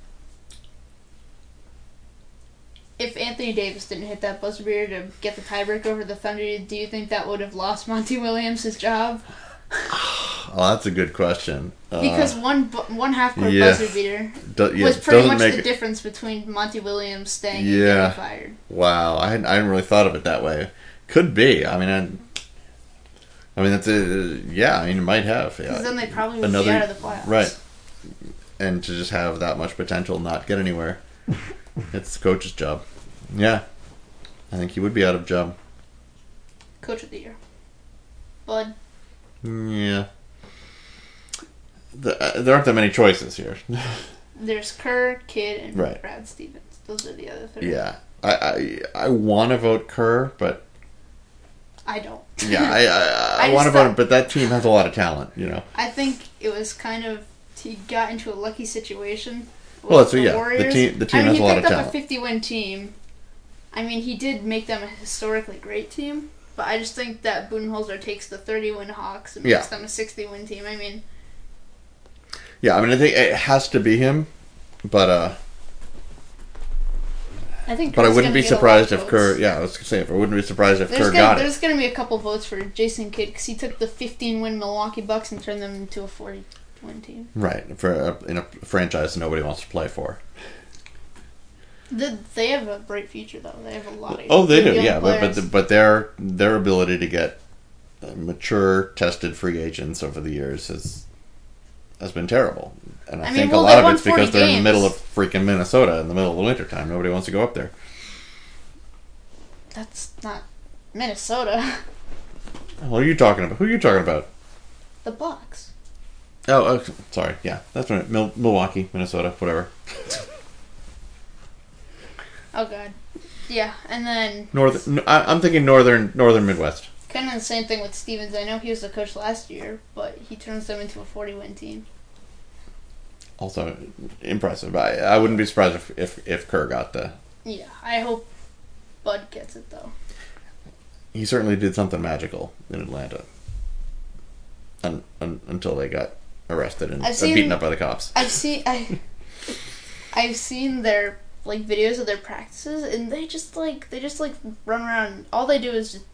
if Anthony Davis didn't hit that buzzer beater to get the tiebreak over the Thunder, do you think that would have lost Monty Williams his job? Oh, that's a good question. Uh, Because one one half court yeah. buzzer beater do- yeah, was pretty much make the it- difference between Monty Williams staying and Yeah. getting fired. Wow, I hadn't, I hadn't really thought of it that way. Could be. I mean, I, I mean that's a, yeah. I mean, it might have. Yeah. Because then they probably would Another- be out of the playoffs. right. And to just have that much potential, not get anywhere, it's the coach's job. Yeah, I think he would be out of job. Coach of the year. Bud. Yeah. The, uh, there aren't that many choices here. There's Kerr, Kidd, and Right. Brad Stevens. Those are the other three. yeah, I I, I want to vote Kerr, but I don't. yeah, I I, I, I want to vote him, but that team has a lot of talent. You know. I think it was kind of he got into a lucky situation. Well, that's- the yeah, the team- the team I mean, has he a lot picked of up talent. a 50-win team. I mean, he did make them a historically great team, but I just think that Budenholzer takes the 30-win Hawks and Yeah. makes them a 60-win team. I mean, Yeah, I mean, I think it has to be him, but uh, I think. but I wouldn't be get a lot surprised if Kerr. Yeah, I was gonna say if I wouldn't be surprised if There's Kerr gonna, got it. there's gonna be a couple votes for Jason Kidd because he took the 15-win Milwaukee Bucks and turned them into a 40-win team. Right for a, in a franchise nobody wants to play for. The, they have a bright future though. They have a lot of Oh, they do. Yeah, but but, the, but their their ability to get uh, mature, tested free agents over the years has has been terrible. And I, I mean, think well, a lot of it's because 40 they're in the middle of freaking Minnesota in the middle of the winter time. Nobody wants to go up there. That's not Minnesota. What are you talking about? Who are you talking about? the Bucks. Oh, oh sorry. Yeah, that's right. Mil- Milwaukee, Minnesota, whatever. Oh god. Yeah, and then Northern. I, I'm thinking northern, northern Midwest. kind of the same thing with Stevens. I know he was the coach last year, but he turns them into a 40-win team. Also impressive. I, I wouldn't be surprised if, if if Kerr got the. Yeah, I hope Bud gets it though. He certainly did something magical in Atlanta. Un, un, until they got arrested and seen- beaten up by the cops. I've seen I, I've seen their like videos of their practices, and they just like they just like run around. All they do is just.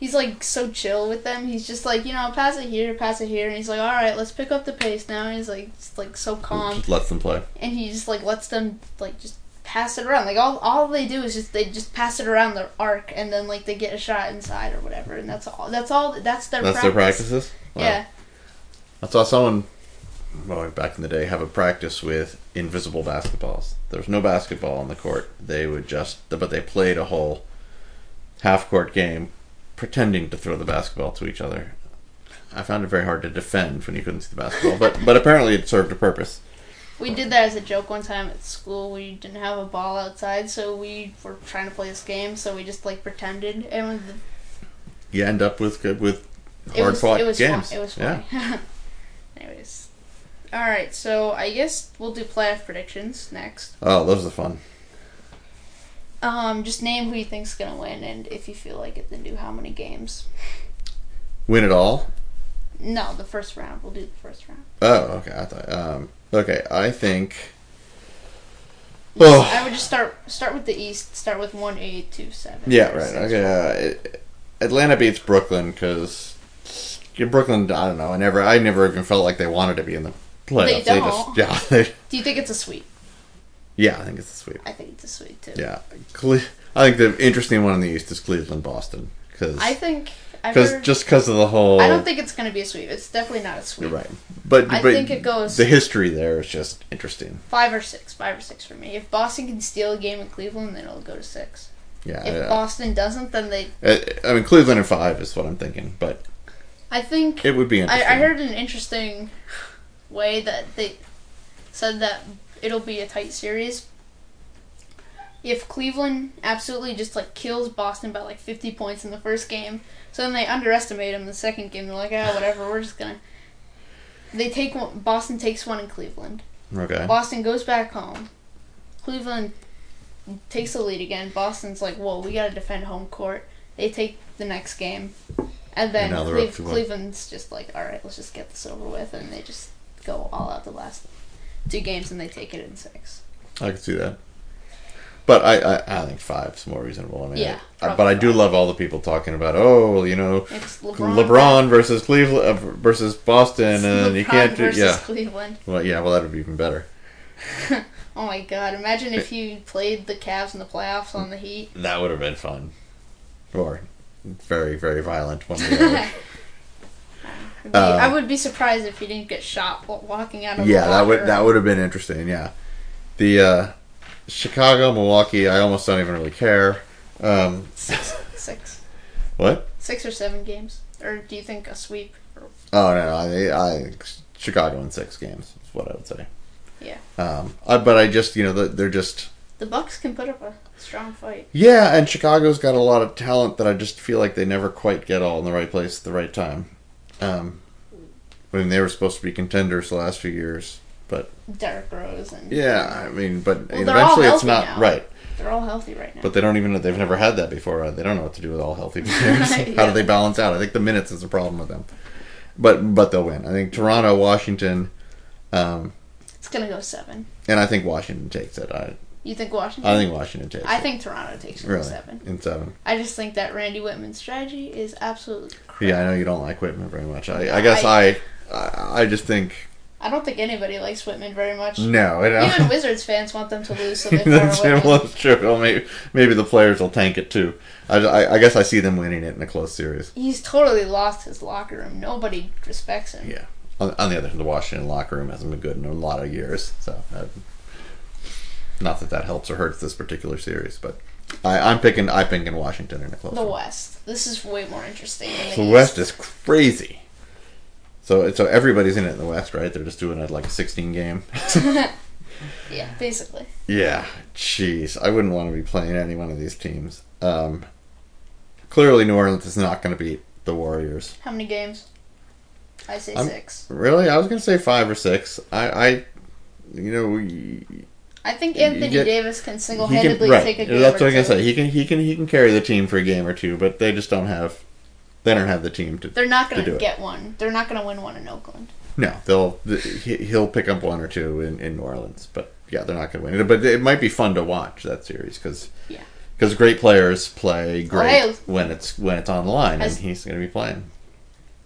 He's like so chill with them. He's just like you know, pass it here, pass it here, and he's like, all right, let's pick up the pace now. And he's like, just like so calm. Just lets them play. and he just like lets them like just pass it around. Like all all they do is just they just pass it around the arc, and then like they get a shot inside or whatever, and that's all. That's all. That's their That's practice. their practices. Wow. Yeah, I saw someone, well, back in the day, have a practice with invisible basketballs. There was no basketball on the court. They would just, but they played a whole half court game pretending to throw the basketball to each other. I found it very hard to defend when you couldn't see the basketball, but but apparently it served a purpose. we did that as a joke one time at school. We didn't have a ball outside, so we were trying to play this game. So we just like pretended, and the, You end up with good with it hard was fought it was games. fun. It was yeah. Anyways, all right. So I guess we'll do playoff predictions next. Oh, those are fun. Um, just name who you think's gonna win, and if you feel like it, then do how many games. Win it all. No, the first round. We'll do the first round. Oh, okay. I thought. Um, okay, I think. Oh. I would just start start with the East. Start with one eight two seven. Yeah, right. six, Okay, uh, it, Atlanta beats Brooklyn because Brooklyn. I don't know. I never. I never even felt like they wanted to be in the playoffs. They don't. Yeah. They, Do you think it's a sweep? yeah. I think it's a sweep. I think it's a sweep too. Yeah. Cle- I think the interesting one in the East is Cleveland Boston because I think because just because of the whole. I don't think it's going to be a sweep. It's definitely not a sweep. you're right, but I but think it goes- The history there is just interesting. Five or six. Five or six for me. If Boston can steal a game in Cleveland, then it'll go to six. Yeah, If I- Boston doesn't, then they. I, I mean Cleveland in five is what I'm thinking, but I think it would be I. I heard an interesting way that they said that it'll be a tight series. If Cleveland absolutely just like kills Boston by like 50 points in the first game, so then they underestimate them in the second game. They're like, ah, whatever, we're just gonna. They take one. Boston takes one in Cleveland. Okay. Boston goes back home. Cleveland takes the lead again. Boston's like, whoa, we gotta defend home court. They take the next game, and then And now they're Cleve- up to one. Cleveland's just like, all right, let's just get this over with, and they just go all out the last two games, and they take it in six. I can see that. But I, I, I think five's more reasonable. I mean, Yeah, I, but I do love all the people talking about, oh, you know, It's LeBron, LeBron, versus Cleveland uh, versus Boston, It's and then you can't do yeah. Cleveland. Well, yeah, well, that would be even better. Oh my god! Imagine if you played the Cavs in the playoffs on the Heat. That would have been fun, or very, very violent one. Or the other. It'd be- Uh, I would be surprised if he didn't get shot walking out of. yeah, the that would that would have been interesting. Yeah, the uh, Chicago, Milwaukee, I almost don't even really care. Um, six, six, what? six or seven games, or do you think a sweep? Or, Oh no, I, I Chicago in six games is what I would say. Yeah. Um, I, but I just you know the- they're just the Bucks can put up a strong fight. yeah, and Chicago's got a lot of talent that I just feel like they never quite get all in the right place at the right time. Um, I mean, they were supposed to be contenders the last few years, but Derrick Rose and yeah, I mean, but Well, eventually it's not now. right. they're all healthy right now. But they don't even they've never had that before. Uh, They don't know what to do with all healthy players. How do they balance out? I think the minutes is a problem with them. But but they'll win. I think Toronto, Washington, um, it's gonna go seven. and I think Washington takes it. I You think Washington? I think Washington takes I it. think Toronto takes it in really seven. in seven. I just think that Randy Wittman's strategy is absolutely. Crap. Yeah, I know you don't like Wittman very much. I, I guess I, I I just think I don't think anybody likes Wittman very much. no. Even Wizards fans want them to lose, so they that's, fire well, Wittman. that's true. Well, maybe maybe the players will tank it too. I, I, I guess I see them winning it in a close series. He's totally lost his locker room. Nobody respects him. Yeah. On, on the other hand, the Washington locker room hasn't been good in a lot of years. So, uh, not that that helps or hurts this particular series, but I, I'm picking I'm picking Washington in a close The one. West. This is way more interesting than the The West is crazy. So so everybody's in it in the West, right? They're just doing it like a 16 game. Yeah, basically. yeah, jeez, I wouldn't want to be playing any one of these teams. Um, clearly, New Orleans is not going to beat the Warriors. How many games? I say I'm- six. Really, I was going to say five or six. I, I you know, we- I think Anthony get- Davis can single-handedly right. take a game. That's what I'm gonna say. He can he can he can carry the team for a game or two, but they just don't have they don't have the team to. They're not going to it. get one. They're not going to win one in Oakland. No, they'll he, he'll pick up one or two in, in New Orleans, but yeah, they're not going to win it. But it might be fun to watch that series because Yeah. because great players play oh, great hey. when it's when it's on the line, and he's going to be playing.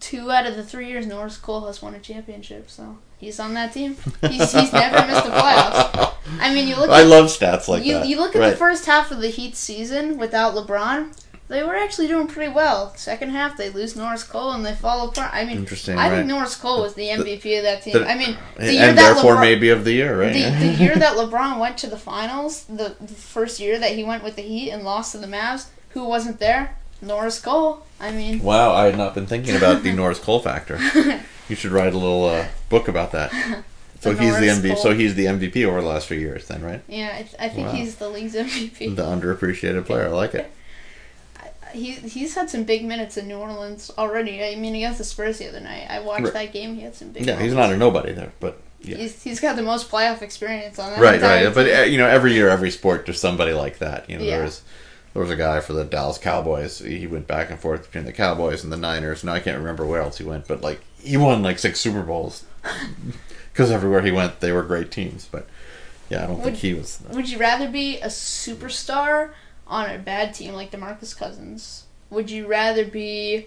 Two out of the three years, Norris Cole has won a championship, so he's on that team. He's, he's never missed the playoffs. I mean, you look. I At, love stats like you, that. you look at right. the first half of the Heat season without LeBron. They were actually doing pretty well. Second half, they lose Norris Cole and they fall apart. I mean, Interesting, I right. think Norris Cole was the MVP of that team. The- I mean, the and, year and that therefore LeBron, maybe of the year, right? the, the year that LeBron went to the finals, the, the first year that he went with the Heat and lost to the Mavs, who wasn't there? Norris Cole. I mean, Wow, I had not been thinking about the Norris Cole factor. You should write a little uh, book about that. So he's the MVP. Cole. So he's the MVP over the last few years, then, right? yeah, I, I think Wow. he's the league's MVP. The underappreciated player. I like it. He he's had some big minutes in New Orleans already. I mean, against the Spurs the other night, I watched Right. that game. He had some big. Yeah, he's not a nobody there, but yeah. He's, he's got the most playoff experience on that. right, right. But team. uh, you know, every year, every sport, there's somebody like that. You know, Yeah. there was there was a guy for the Dallas Cowboys. He went back and forth between the Cowboys and the Niners. Now I can't remember where else he went, but like he won like six Super Bowls because everywhere he went, they were great teams. But yeah, I don't Would- think he was. Would you rather be a superstar on a bad team like DeMarcus Cousins? Would you rather be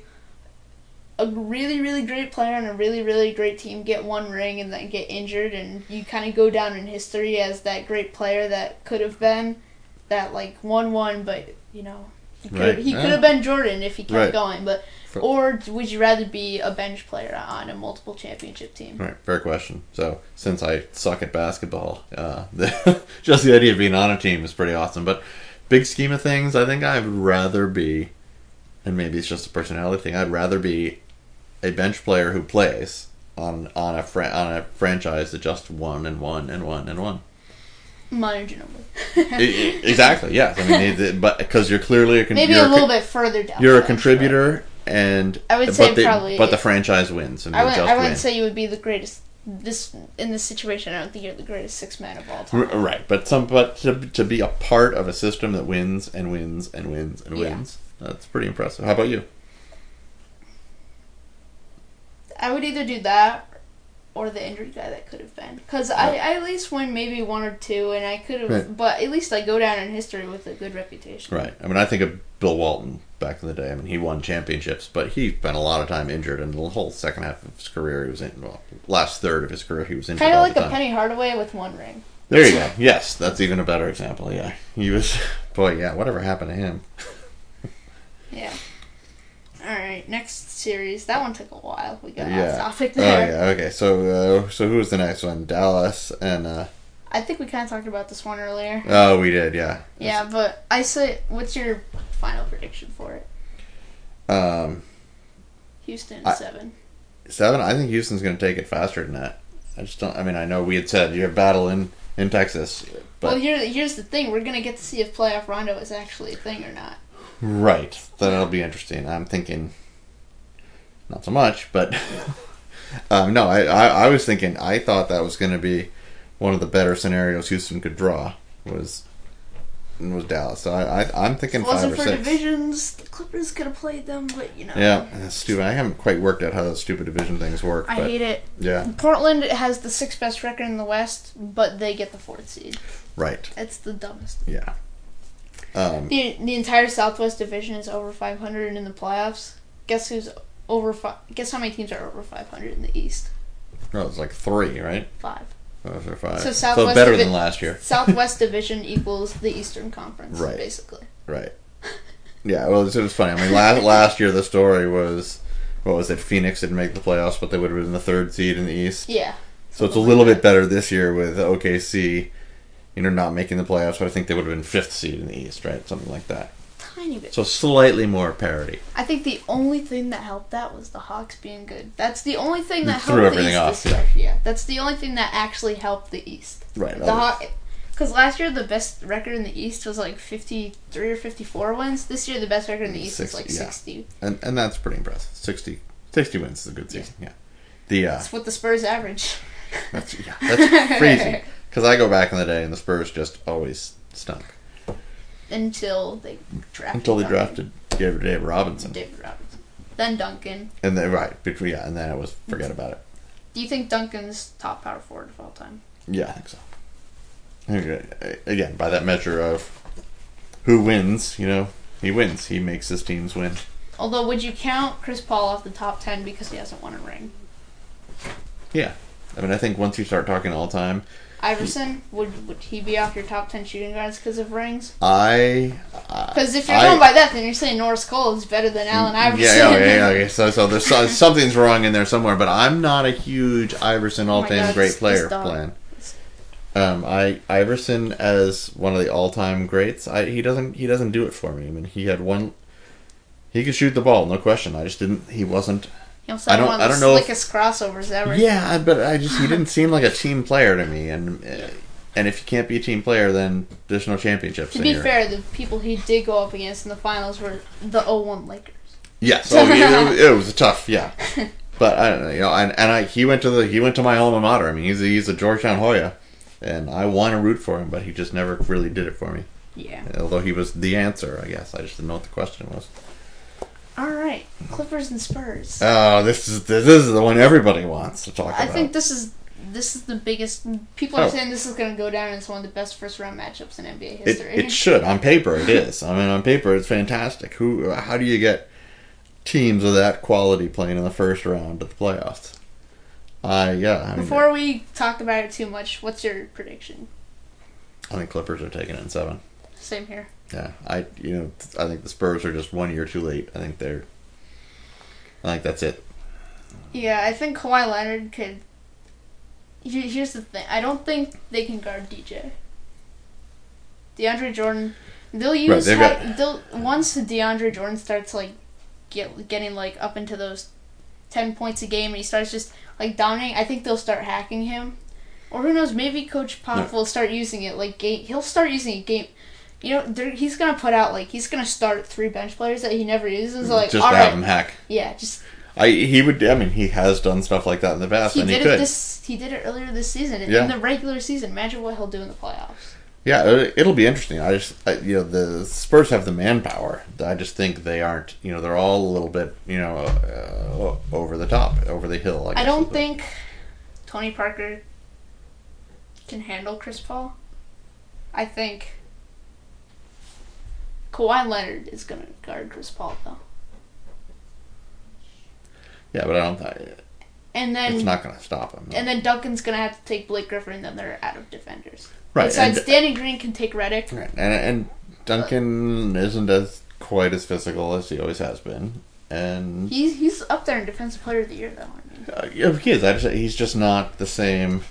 a really, really great player on a really, really great team, get one ring, and then get injured, and you kind of go down in history as that great player that could have been, that like won one, but you know He could, Right. he Yeah. could have been Jordan if he kept Right. going, but For- or would you rather be a bench player on a multiple championship team? Right, fair question. So, since I suck at basketball, uh, the, just the idea of being on a team is pretty awesome. But big scheme of things, I think I'd rather be, and maybe it's just a personality thing. I'd rather be a bench player who plays on on a fran- on a franchise that just won and won and won and won. Manu Ginobili. I- I- exactly. Yes. I mean, but because you're clearly a con- Maybe you're a little con- bit further down. You're a contributor, and I would but say the, probably- but the franchise wins and I just I wouldn't win. say you would be the greatest. This in this situation, I don't think you're the greatest six man of all R- time. Right, but some but to, to be a part of a system that wins and wins and wins and Yeah. wins, that's pretty impressive. How about you? I would either do that or the injured guy that could have been. Because I, I at least win maybe one or two, and I could have. Right. But at least I go down in history with a good reputation. Right. I mean, I think of Bill Walton back in the day. I mean, he won championships, but he spent a lot of time injured, and the whole second half of his career, he was in. Well, last third of his career, he was injured Kind of all like the a time. Penny Hardaway with one ring. There you go. Yes, that's even a better example. Yeah, he was. Boy, yeah. Whatever happened to him? Yeah. All right, next series. That one took a while. We got yeah. off topic there. Oh yeah. Okay. So uh, so who was the next one? Dallas and. uh I think we kind of talked about this one earlier. Oh, we did. Yeah. Yeah, but I say, what's your final prediction for it? Um. Houston I- seven. Seven. I think Houston's going to take it faster than that. I just don't. I mean, I know we had said you're battle in in Texas, but well, here, here's the thing: we're gonna get to see if playoff Rondo is actually a thing or not. Right. That'll be interesting. I'm thinking, not so much, but um, no. I, I I was thinking. I thought that was going to be one of the better scenarios Houston could draw was was Dallas. So I, I I'm thinking wasn't five or for six. divisions, the Clippers could have played them, but you know. Yeah, that's stupid. I haven't quite worked out how those stupid division things work. I but hate it. yeah, Portland has the sixth best record in the West, but they get the fourth seed. right. It's the dumbest. Yeah. Um, The the entire Southwest Division is over 500 in the playoffs. Guess who's over? Fi- guess how many teams are over 500 in the East? oh, it's like three, right? Five. Those are five. So So, better Divi- than last year. Southwest Division equals the Eastern Conference, Right. basically. Right. Yeah, well, it was funny. I mean, last last year the story was, what was it? Phoenix didn't make the playoffs, but they would have been the third seed in the East. Yeah. So it's a little bit better this year with OKC, you know, not making the playoffs. But I think they would have been fifth seed in the East, right? Something like that. Tiny bit. So slightly more parity. I think the only thing that helped that was the Hawks being good. That's the only thing that Threw helped the everything East off, this year. Yeah, that's the only thing that actually helped the East. Right. The because last year the best record in the East was like fifty three or fifty four wins. This year the best record in the East is like yeah. sixty. and and that's pretty impressive. 60, 60 wins is a good season. Yeah. The uh, That's what the Spurs average. that's yeah, that's crazy. Because I go back in the day and the Spurs just always stunk Until they drafted. until they drafted David, David Robinson. David Robinson. Then Duncan. And then right, between yeah, and then it was forget about it. Do you think Duncan's top power forward of all time? Yeah, I think so. Uh, Again, by that measure of who wins, you know, he wins. He makes his teams win. Although, would you count Chris Paul off the top ten because he hasn't won a ring? Yeah, I mean, I think once you start talking all time, Iverson would would he be off your top ten shooting guards because of rings? I Because if you're I- going by that, then you're saying Norris Cole is better than Allen Iverson. Yeah, yeah, yeah, okay. So, so there's so- something's wrong in there somewhere, but I'm not a huge Iverson Oh all-time God, great player plan. Um, I Iverson as one of the all-time greats. I he doesn't he doesn't do it for me. I mean, he had one. He could shoot the ball, no question. I just didn't. He wasn't. He also I don't- one of I don't know if- slickest crossovers ever. Yeah, but I just he didn't seem like a team player to me. And uh, and if you can't be a team player, then there's no championships. To be fair, the people he did go up against in the finals were the 01 Lakers. Yes, oh, it, it was a tough, yeah. But I don't know, you know, and, and I he went to the he went to my alma mater. I mean, he's a, he's a Georgetown Hoya, and I want to root for him, but he just never really did it for me. Yeah. Although he was the answer, I guess. I just didn't know what the question was. All right, Clippers and Spurs. Oh, this is this is the one everybody wants to talk I about. I think this is this is the biggest. People are Oh. saying this is going to go down as one of the best first round matchups in NBA it, history. it should on paper it is. I mean, on paper it's fantastic. Who? How do you get teams of that quality playing in the first round of the playoffs? Uh, yeah. I mean, Before we talk about it too much, what's your prediction? I think Clippers are taking it in seven. Same here. Yeah, I you know I think the Spurs are just one year too late. I think they're. I think that's it. Yeah, I think Kawhi Leonard could. Here's the thing. I don't think they can guard DJ. DeAndre Jordan, they'll use how, got- they'll once DeAndre Jordan starts like get getting like up into those ten points a game and he starts just like dominating. I think they'll start hacking him, or who knows? Maybe Coach Pop No. will start using it like game. He'll start using it game. You know, he's gonna put out like he's gonna start three bench players that he never uses. Like, just to have right, him hack. yeah, just I he would. I mean, he has done stuff like that in the past, he and did he it this. He did it earlier this season yeah. in the regular season. Imagine what he'll do in the playoffs. Yeah, it- it'll be interesting. I just, I, you know, the Spurs have the manpower. I just think they aren't. You know, they're all a little bit, you know, uh, over the top, over the hill. I, I don't think Tony Parker can handle Chris Paul. I think Kawhi Leonard is going to guard Chris Paul though, Yeah, but I don't. think and then it's not going to stop him. and then Duncan's going to have to take Blake Griffin, and then they're out of defenders. right, Besides, and, Danny Green can take Redick. right, and and Duncan isn't as quite as physical as he always has been, and He's he's up there in Defensive Player of the Year though. I mean. uh, yeah, he is. I just, he's just not the same,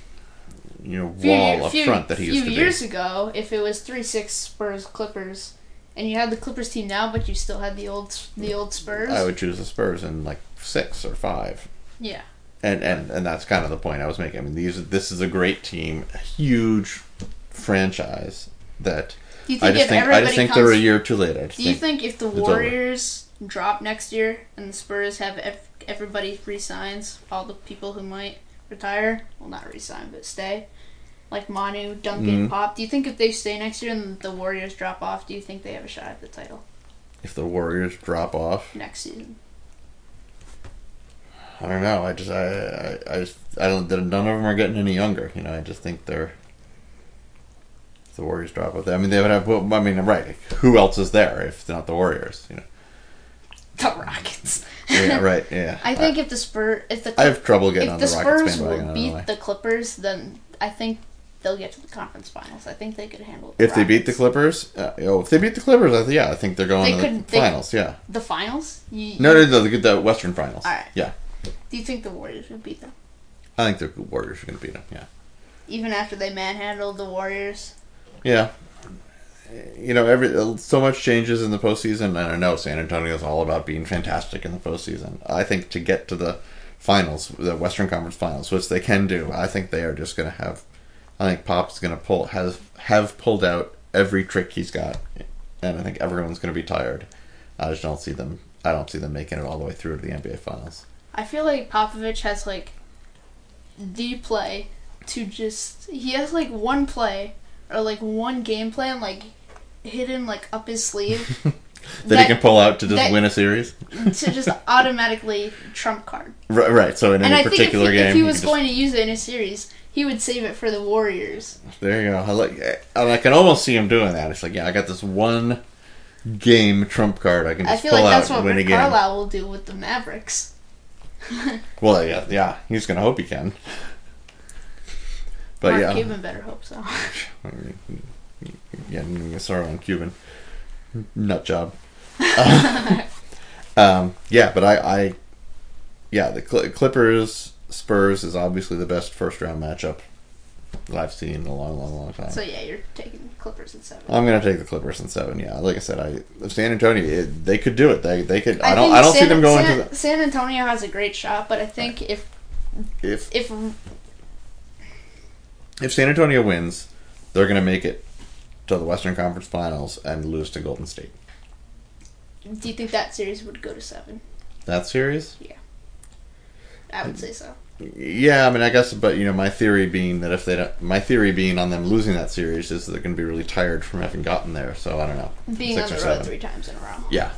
you know, few, wall up few, front that he used to be. Few years ago, if it was three six Spurs Clippers, and you had the Clippers team now, but you still had the old the old Spurs. I would choose the Spurs in like six or five. yeah, and and and that's kind of the point I was making. I mean, these this is a great team, a huge franchise that do you I just if think everybody I just think comes, they're a year too late. I just do you think, think if the. Warriors drop next year and the Spurs have ev- everybody resigns, all the people who might retire, well not resign but stay, like Manu, Duncan, Mhm. Pop. Do you think if they stay next year and the Warriors drop off, do you think they have a shot at the title if the Warriors drop off, next season? I don't know. I just I I, I just I don't. None of them are getting any younger. You know, I just think they're. If the Warriors drop off, I mean, they would have. Well, I mean, right? Who else is there if not the Warriors? You know. The Rockets. Yeah, right. Yeah. I think if the Spurs, if the I have trouble getting if on the the, Rockets Spurs. Will beat the Clippers, then I think they'll get to the conference finals. I think they could handle. The If they beat the Clippers, uh, oh, if they beat the Clippers, I th- yeah, I think they're going They to the could- they- finals. Yeah. the finals, you, No, no, no, the, the Western Finals. All right. Yeah, Do you think the Warriors would beat them, I think the Warriors are going to beat them. Yeah, even after they manhandled the Warriors? yeah. You know, every so much changes in the postseason, and I know San Antonio is all about being fantastic in the postseason. I think to get to the finals, the Western Conference Finals, which they can do, I think they are just going to have. I think Pop's going to pull has have pulled out every trick he's got, and I think everyone's going to be tired. I just don't see them. I don't see them making it all the way through to the NBA Finals. I feel like Popovich has like the play to just he has like one play or like one game plan like hidden like up his sleeve that, That- he can pull out to just that- win a series. to just automatically trump card. Right, right. So in And any I think if he, particular game, if he was just- going to use it in a series, he would save it for the Warriors. there you go. I like. and I can almost see him doing that. It's like, yeah, I got this one game trump card. I can I feel like that's what Rick. Carlisle will do with the Mavericks. Well, yeah, yeah. He's gonna hope he can. But Mark yeah, Cuban better hope so. yeah, sorry on Cuban. Nut job. um, yeah, but I, I, yeah, the Cl- Clippers Spurs is obviously the best first round matchup that I've seen in a long, long, long time. so yeah, you're taking Clippers at seven. I'm gonna take the Clippers in seven. Yeah, like I said, I San Antonio, it, they could do it. They they could. I, don't. I don't see them going San, to the, San Antonio has a great shot, but I think if. If if if San Antonio wins, they're gonna make it to the Western Conference Finals and lose to Golden State. do you think that series would go to seven? That series? I would say so. Yeah, I mean, I guess, but you know, my theory being that if they don't, my theory being on them losing that series is they're going to be really tired from having gotten there. So I don't know. Being Six on the road seven. three times in a row. Yeah.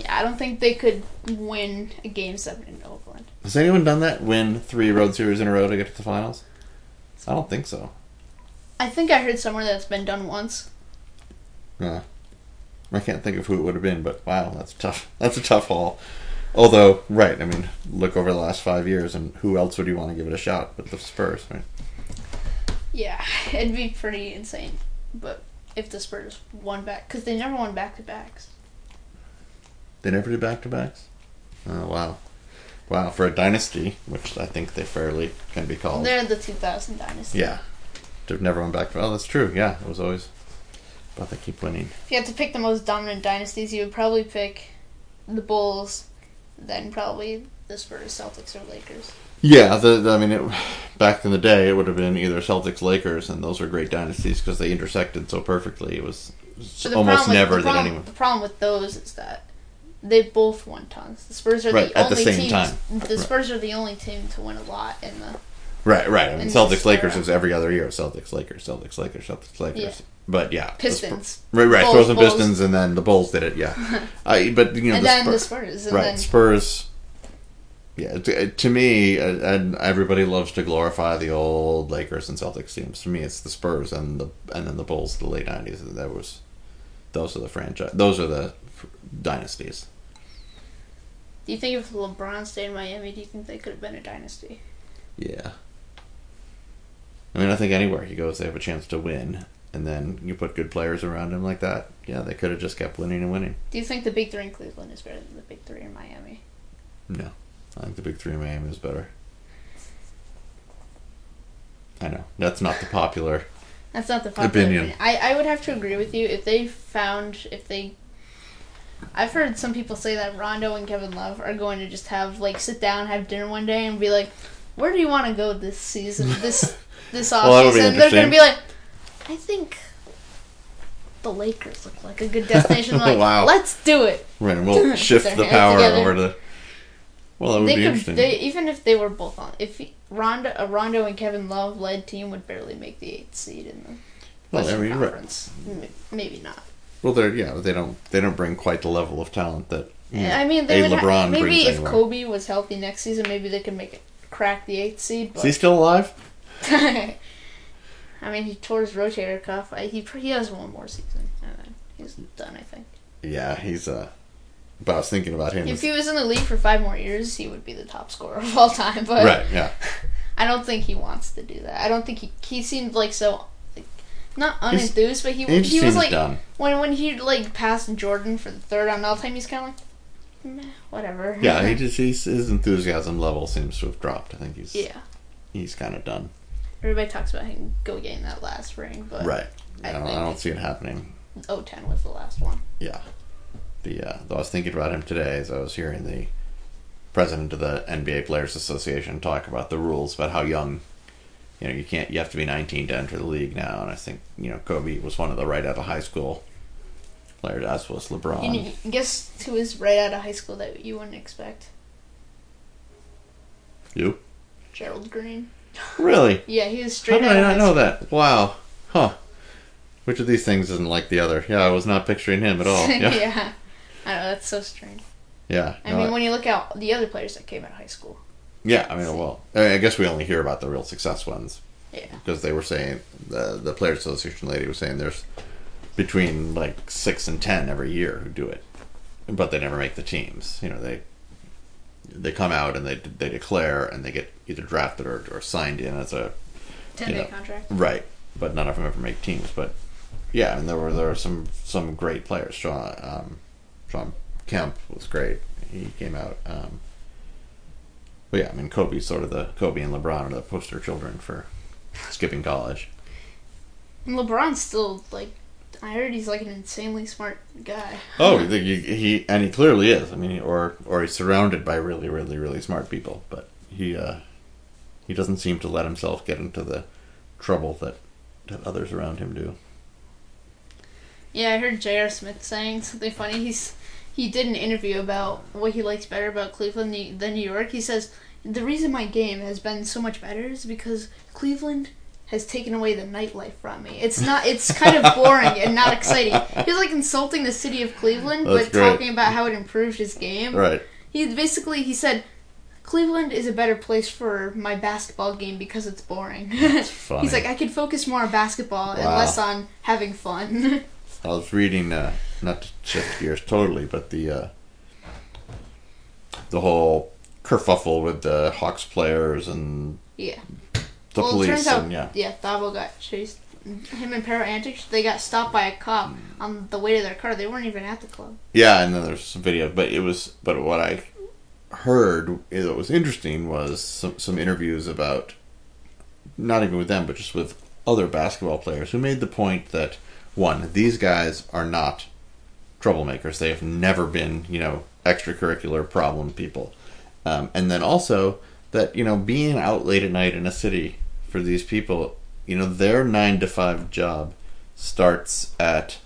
Yeah, I don't think they could win a game seven in Oakland. Has anyone done that? Win three road series in a row to get to the finals? I don't think so. I think I heard somewhere that's been done once. Uh, I can't think of who it would have been, but wow, that's tough. That's a tough haul. Although, right, I mean, look over the last five years, and who else would you want to give it a shot but the Spurs, right? Yeah, it'd be pretty insane. But if the Spurs won back because they never won back to backs. They never did back to backs. Oh wow, wow for a dynasty, which I think they fairly can be called. They're the 2000 dynasty. Yeah, they've never won back. Oh, that's true. Yeah, it was always. But they keep winning. If you had to pick the most dominant dynasties, you would probably pick the Bulls, then probably the Spurs, Celtics, or Lakers. Yeah, the, the- I mean, it, back in the day, it would have been either Celtics, Lakers, and those were great dynasties because they intersected so perfectly. It was, almost problem with- never the that problem, anyone. The problem with those is that they both won tons. The Spurs are Right, the the only same team. time. The Right. Spurs are the only team to win a lot in the. Right, right. I mean, And Celtics, Lakers era. is every other year. Celtics, Lakers, Celtics, Lakers, Celtics, Lakers. Yeah. But yeah, Spurs- Pistons. Right, right. Bulls, Frozen Bulls. Pistons, and then the Bulls did it. Yeah, I, but you know, and the then Spurs, the Spurs. And right? then Spurs. Yeah, to, to me, uh, and everybody loves to glorify the old Lakers and Celtics teams. To me, it's the Spurs and the and then the Bulls, in the late nineties. That was, those are the franchise. Those are the dynasties. Do you think if LeBron stayed in Miami, do you think they could have been a dynasty? Yeah. I mean, I think anywhere he goes, they have a chance to win. And then you put good players around him like that. Yeah, they could have just kept winning and winning. Do you think the Big Three in Cleveland is better than the Big Three in Miami? No, I think the big three in Miami is better. I know that's not the popular. That's not the popular Opinion. opinion. I, I would have to agree with you if they found if they. I've heard some people say that Rondo and Kevin Love are going to just have like sit down, have dinner one day, and be like, "Where do you want to go this season? This this offseason. Well, that would be season?" They're going to be like, "I think the Lakers look like a good destination. like, Wow. let's do it." Right, and we'll shift the power together. over to. Well, that would They be could, interesting. they, even if they were both on, if Rondo, a Rondo and Kevin Love led team would barely make the eighth seed in the Well, I Western mean. Conference. M- Maybe not. Well, they're yeah, they don't they don't bring quite the level of talent that. know, I mean, they a would ha- LeBron maybe if anywhere. Kobe was healthy next season, maybe they could make it crack the eighth seed. Is he still alive? I mean, he tore his rotator cuff. I, he he has one more season, and then he's done. I think. Yeah, he's uh. But I was thinking about him. If he was in the league for five more years, he would be the top scorer of all time. But right. Yeah. I don't think he wants to do that. I don't think he he seemed like so. Like, not unenthused, but he He he was like done. when when he like passed Jordan for the third on all time. He's kind of like, Meh, whatever. Yeah, he just he's, his enthusiasm level seems to have dropped. I think he's yeah. he's kind of done. Everybody talks about him go getting that last ring, but Right. I don't, I don't see it happening. 010 was the last one. Yeah. The uh, though I was thinking about him today as I was hearing the president of the NBA Players Association talk about the rules about how young you know you can't you have to be 19 to enter the league now and I think you know Kobe was one of the right out of high school players as was LeBron. And guess who is right out of high school that you wouldn't expect? You? Gerald Green. Really? Yeah, he was How straight did out I not know that? Wow. Huh. Which of these things isn't like the other? Yeah, I was not picturing him at all. Yeah. yeah. I know that's so strange. Yeah. I no, mean, when you look at the other players that came out of high school, Yeah, I mean, well, I I guess we only hear about the real success ones yeah, because they were saying the the Players Association lady was saying there's between like six and ten every year who do it, but they never make the teams. You know, they they come out and they they declare and they get either drafted or, or signed in as a ten day know. contract. right, but none of them ever make teams. But yeah, and there were there were some some great players. Sean um, Sean Kemp was great. He came out. Um, but yeah, I mean, Kobe's sort of the Kobe and LeBron are the poster children for skipping college. And LeBron's still like, I heard he's like an insanely smart guy. Oh, he, he and he clearly is. I mean, or or he's surrounded by really, really, really smart people. But he uh, he doesn't seem to let himself get into the trouble that that others around him do. Yeah, I heard J.R. Smith saying something funny. He's he did an interview about what he likes better about Cleveland than than New York. He says the reason my game has been so much better is because Cleveland has taken away the nightlife from me. It's not. It's kind of boring and not exciting. He's like insulting the city of Cleveland, That's but great. talking about how it improved his game. Right. He basically he said. Cleveland is a better place for my basketball game because it's boring. funny. He's like, I could focus more on basketball and less on having fun. I was reading, uh, not to shift gears totally, but the uh, the whole kerfuffle with the Hawks players and yeah. The well, police it turns out, and yeah, yeah, Thabo got chased him and Pero Antic, they got stopped by a cop on the way to their car. They weren't even at the club. Yeah, and then there's some video, but it was but what I heard is what was interesting was some some interviews about not even with them, but just with other basketball players who made the point that one, these guys are not troublemakers. They have never been, you know, extracurricular problem people. Um, and then also that, you know, being out late at night in a city for these people, you know, their nine to five job starts at,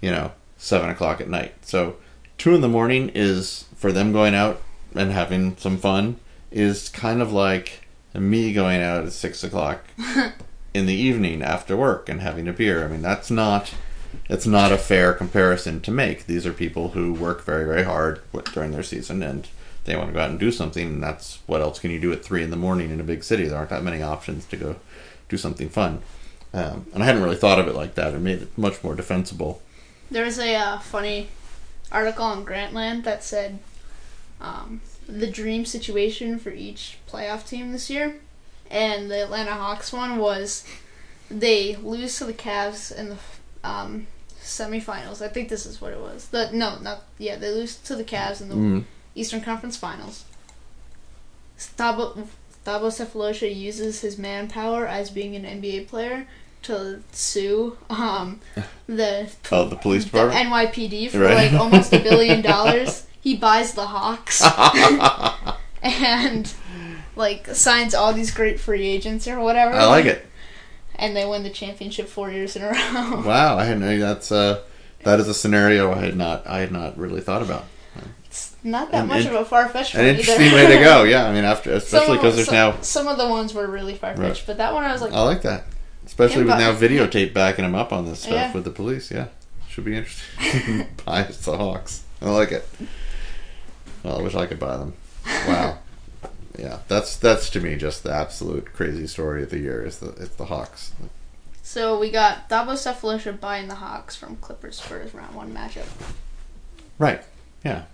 you know, seven o'clock at night. So two in the morning is for them going out and having some fun is kind of like me going out at six o'clock in the evening after work and having a beer. I mean, that's not it's not a fair comparison to make. These are people who work very very hard during their season and they want to go out and do something. And that's what else can you do at three in the morning in a big city? There aren't that many options to go do something fun. Um, and I hadn't really thought of it like that. It made it much more defensible. There was a uh, funny article on Grantland that said um, the dream situation for each playoff team this year, and the Atlanta Hawks one was they lose to the Cavs in the um, semifinals. I think this is what it was. The no, not yeah, they lose to the Cavs in the Mm. Eastern Conference Finals. Thabo Sefolosha uses his manpower as being an NBA player to sue um, the Oh, the police the department. NYPD for Right. like almost a billion dollars. He buys the Hawks and like signs all these great free agents or whatever. I like it. And they win the championship four years in a row. Wow, I had no. That's uh, that is a scenario I had not. I had not really thought about. Not that An much of a far fetched An interesting way to go. Yeah, I mean, after especially because there's some, now. some of the ones were really far fetched, Right. but that one I was like, I like that, especially with now videotape backing him up on this stuff Yeah. with the police. Yeah, should be interesting. Buys the Hawks. I like it. Well, I wish I could buy them. Wow. yeah, that's that's to me just the absolute crazy story of the year. Is the it's the Hawks. so we got Thabo Sefolosha buying the Hawks from Clippers Spurs round one matchup. Right. Yeah.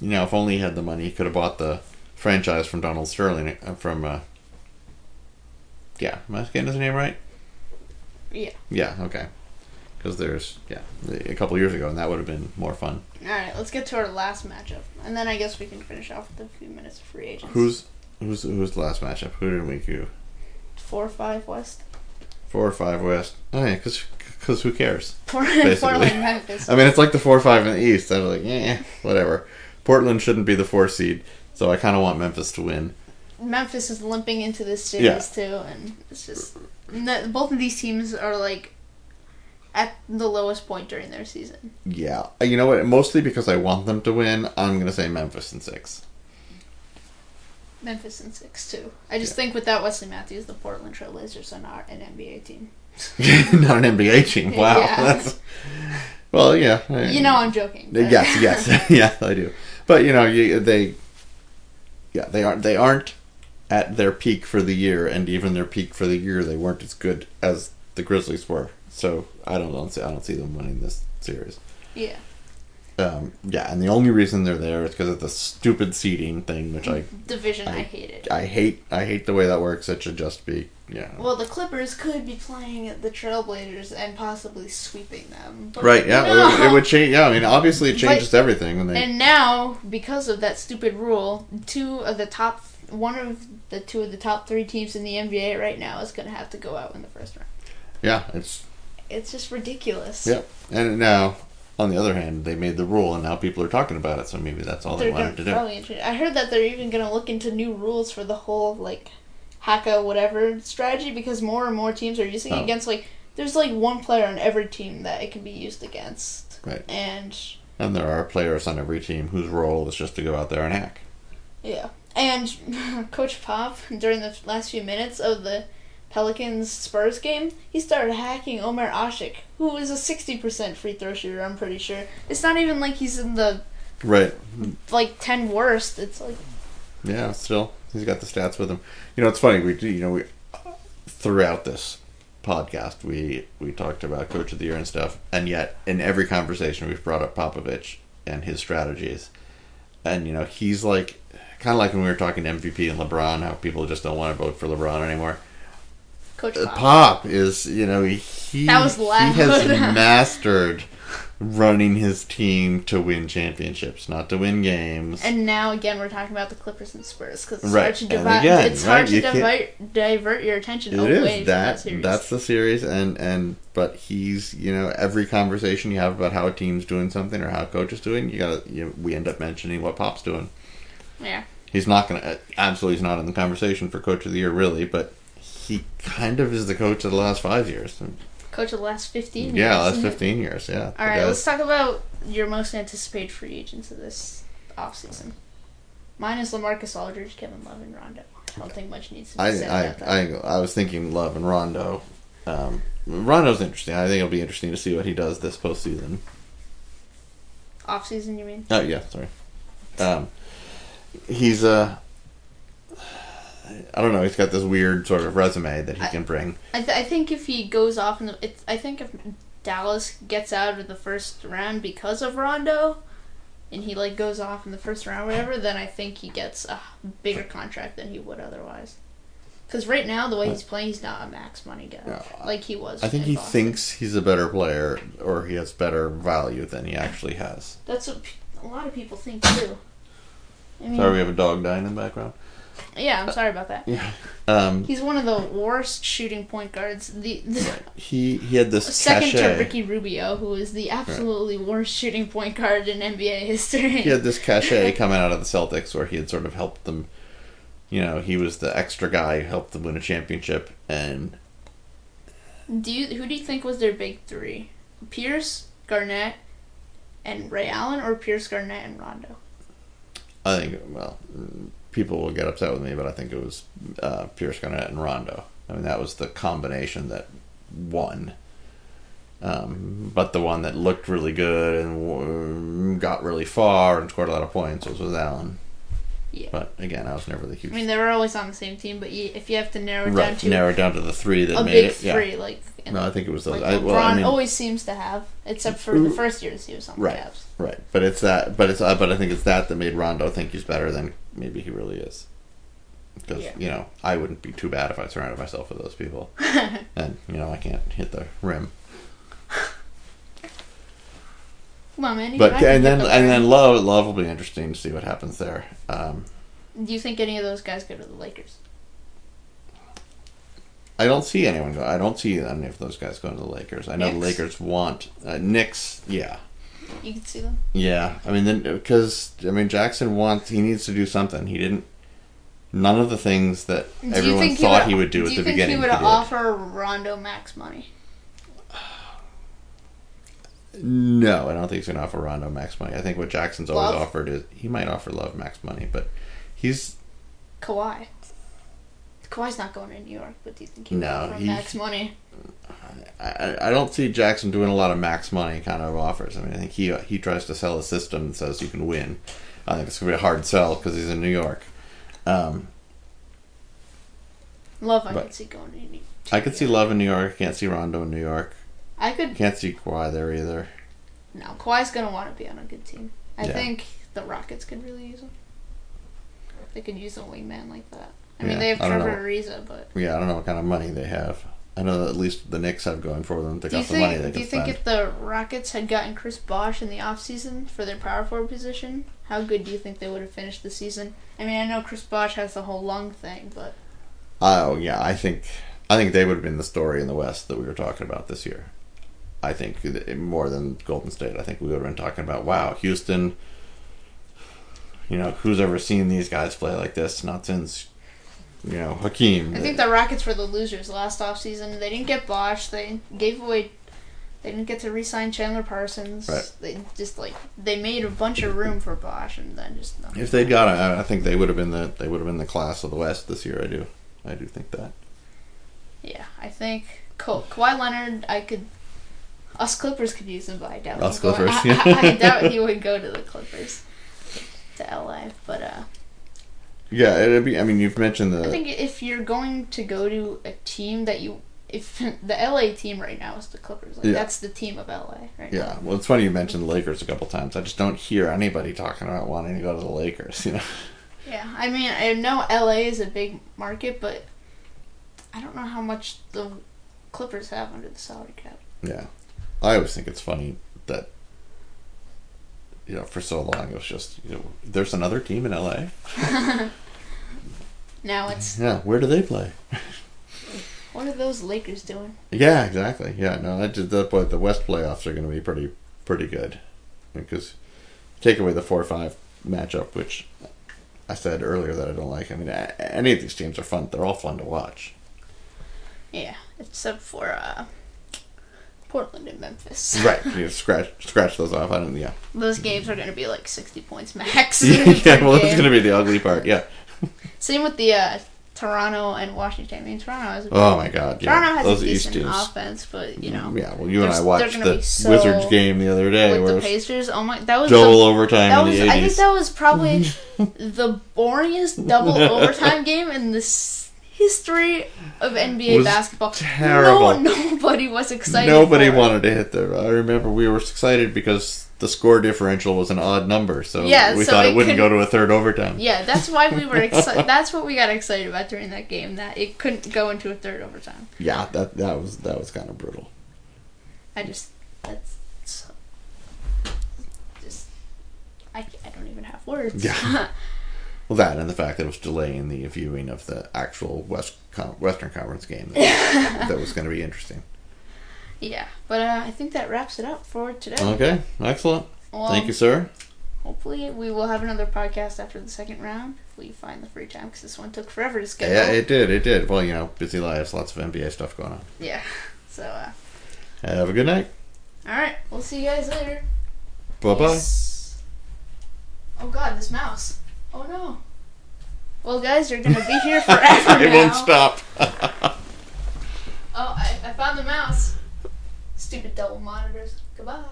You know, if only he had the money, he could have bought the franchise from Donald Sterling uh, from. Uh, yeah, am I getting his name right? Yeah. Yeah. Okay. Because there's yeah a couple years ago, and that would have been more fun. All right, let's get to our last matchup, and then I guess we can finish off with a few minutes of free agents. Who's who's who's the last matchup? Who did we do? four or five West? Four or five West? Oh yeah, because who cares? Portland, Portland, Memphis. I mean, it's like the four or five in the East. I was like, yeah, whatever. Portland shouldn't be the four seed, so I kind of want Memphis to win. Memphis is limping into this series Yeah. too, and it's just both of these teams are like at the lowest point during their season. Yeah, Uh, you know what? Mostly because I want them to win, I'm gonna say Memphis in six. Memphis in six too. I just Yeah. think without Wesley Matthews, the Portland Trailblazers are not an NBA team. Not an NBA team. Wow, Yeah. that's well, yeah. You know I'm joking. but- Yes, yes, yes, I do. But you know, you, they, yeah, they aren't. They aren't at their peak for the year, and even their peak for the year, they weren't as good as the Grizzlies were. So I don't, don't see. I don't see them winning this series. yeah. Um, yeah, and the only reason they're there is because of the stupid seeding thing, which I, Division, I, I- hate it. I hate. I hate the way that works. It should just be, yeah. Well, the Clippers could be playing the Trailblazers and possibly sweeping them. But Right, yeah, it, would, it would change. Yeah, I mean, obviously, it changes everything when they. And now, because of that stupid rule, two of the top, one of the two of the top three teams in the NBA right now is going to have to go out in the first round. yeah, it's It's just ridiculous. Yep. And now, on the other hand, they made the rule, and now people are talking about it. So maybe that's all they They're wanted gonna to do. probably I heard that they're even going to look into new rules for the whole like hacka whatever strategy because more and more teams are using it Oh. against like there's like one player on every team that it can be used against. Right. And And there are players on every team whose role is just to go out there and hack. Yeah. And Coach Pop, during the last few minutes of the Pelicans Spurs game, he started hacking Omer Asik, who is a 60% free throw shooter, I'm pretty sure. It's not even like he's in the, Right. like, 10 worst. It's like, Yeah. Still, he's got the stats with him. You know, it's funny. We do. You know, we throughout this podcast, we we talked about coach of the year and stuff, and yet in every conversation we've brought up Popovich and his strategies, and you know, he's like kind of like when we were talking to MVP and LeBron, how people just don't want to vote for LeBron anymore. Coach Uh, Pop. Pop is, you know, he That was he has mastered running his team to win championships, not to win games. And now again, we're talking about the Clippers and Spurs because it's Right, hard to divide. again, it's hard to divert, divert your attention It away is from that that series. that's the series, and and but he's you know every conversation you have about how a team's doing something or how a coach is doing, you gotta you, we end up mentioning what Pop's doing. yeah. He's not gonna absolutely he's not in the conversation for coach of the year really, but he kind of is the coach of the last five years. Coach of the last fifteen. years. Yeah, last fifteen years. Yeah. All right, let's talk about your most anticipated free agents of this offseason. Mine is Lamarcus Aldridge, Kevin Love, and Rondo. I don't think much needs to be I said I, about that. I I was thinking Love and Rondo. Um, Rondo's interesting. I think it'll be interesting to see what he does this postseason. Offseason, you mean? Oh yeah, sorry. Um, he's uh, I don't know. He's got this weird sort of resume that he I- can bring. I, th- I think if he goes off in the, it's, I think if Dallas gets out of the first round because of Rondo, and he like goes off in the first round, or whatever, then I think he gets a bigger contract than he would otherwise. Because right now, the way he's playing, he's not a max money guy No, like he was. I think he Boston. thinks he's a better player, or he has better value than he actually has. that's what a lot of people think too. I mean, Sorry, we have a dog dying in the background. Yeah, I'm sorry about that. Yeah. Um, He's one of the worst shooting point guards. The, the he he had this second to. Ricky Rubio, who is the absolutely worst shooting point guard in NBA history. he had this cachet coming out of the Celtics where he had sort of helped them. You know, he was the extra guy who helped them win a championship, and Do you who do you think was their big three? Pierce, Garnett, and Ray Allen, or Pierce, Garnett, and Rondo? I think well, mm, people will get upset with me, but I think it was uh, Pierce Garnett and Rondo. I mean, that was the combination that won. Um, but the one that looked really good and got really far and scored a lot of points was with Allen. Yeah. But again, I was never the huge. I mean, they were always on the same team, but you, if you have to narrow it down to narrow down to the three that a made big it. three, Yeah. like No, I think it was those. like I, LeBron well, I mean, always seems to have, except for the first years he was on the Right. Cavs. Right, but it's that. But it's. Uh, but I think it's that that made Rondo think he's better than maybe he really is. Because Yeah. you know, I wouldn't be too bad if I surrounded myself with those people, and you know, I can't hit the rim. Come on, man. But and then the and then love love will be interesting to see what happens there. Um, do you think any of those guys go to the Lakers? I don't see anyone go. I don't see any of those guys going to the Lakers. I know the Lakers want uh, Knicks. Yeah, You can see them. yeah. I mean, then because I mean Jackson wants. He needs to do something. He didn't. None of the things that Do everyone thought would, he would do, do at you the think beginning. he would he offer Rondo max money? No, I don't think he's going to offer Rondo max money. I think what Jackson's always Love? offered is he might offer Love max money, but he's Kawhi. Kawhi's not going to New York, but do you think he No, max money? I, I don't see Jackson doing a lot of max money kind of offers. I mean, I think he he tries to sell a system that says you can win. I think it's going to be a hard sell because he's in New York. Um, Love, I could see going to New York. I could see Love in New York. I can't see Rondo in New York. I could. Can't see Kawhi there either. No, Kawhi's going to want to be on a good team. I Yeah. think the Rockets could really use him. They could use a wingman like that. I mean, they have Trevor. Ariza, but Yeah, I don't know what kind of money they have. I know that at least the Knicks have going for them. They do got the money think? they Do you think spend. if the Rockets had gotten Chris Bosh in the offseason for their power forward position, how good do you think they would have finished the season? I mean, I know Chris Bosh has the whole lung thing, but Oh yeah, I think I think they would have been the story in the West that we were talking about this year. I think more than Golden State. I think we would have been talking about wow, Houston. You know, who's ever seen these guys play like this? Not since you know Hakeem. I think the Rockets were the losers last offseason. They didn't get Bosh. They gave away. They didn't get to re-sign Chandler Parsons. Right. They just like they made a bunch of room for Bosh, and then just no. if they'd got, I I think they would have been the they would have been the class of the West this year. I do, I do think that. Yeah, I think Ka- Kawhi Leonard. I could. Us Clippers could use him, but I doubt. Us he'd go- Clippers, I, yeah. I, I doubt he would go to the Clippers, to LA. But uh, Yeah, it'd be. I mean, you've mentioned the. I think if you're going to go to a team that you, if the LA team right now is the Clippers, like Yeah. that's the team of LA right Yeah, now. well, it's funny you mentioned the Lakers a couple times. I just don't hear anybody talking about wanting to go to the Lakers. You know. Yeah, I mean, I know LA is a big market, but I don't know how much the Clippers have under the salary cap. Yeah, I always think it's funny that you know for so long it was just you know there's another team in LA. Now it's Yeah, where do they play? what are those Lakers doing? Yeah, exactly. Yeah, no, I just the but the West playoffs are going to be pretty pretty good because take away the four five matchup, which I said earlier that I don't like. I mean, any of these teams are fun. They're all fun to watch. Yeah, except for uh, Portland and Memphis. Right. You scratch scratch those off. I don't. Yeah. Those games are going to be like sixty points max. yeah. Well, game. going to be the ugly part. Yeah. Same with the uh, Toronto and Washington. I mean, Toronto has a Oh my God. Yeah. Toronto has those a decent teams. offense, but you know, Yeah. Well, you and I watched the so- Wizards game the other day, with where the Pacers. Oh my, that was double the, overtime that in was. I think that was probably the boringest double overtime game in the history of NBA Was basketball. terrible. No, nobody was excited. Nobody for it. wanted to hit the. I remember we were excited because the score differential was an odd number, so Yeah, we so thought it, it wouldn't go to a third overtime. Yeah, that's why we were excited. that's what we got excited about during that game. That it couldn't go into a third overtime. Yeah, that that was that was kind of brutal. I just that's so, just I, I don't even have words. Yeah. Well, that and the fact that it was delaying the viewing of the actual West Con- Western Conference game that, that was going to be interesting. yeah. But uh, I think that wraps it up for today. Okay, excellent. Well, Thank you, sir. Hopefully, we will have another podcast after the second round if we find the free time because this one took forever to schedule. Yeah, it did. It did. Well, you know, busy lives, lots of NBA stuff going on. Yeah. So, uh, Have a good night. all right, we'll see you guys later. Bye bye. Oh God, this mouse. Oh no. Well, guys, you're gonna be here forever it now. won't stop. Oh, I, I found the mouse. Stupid double monitors. Goodbye.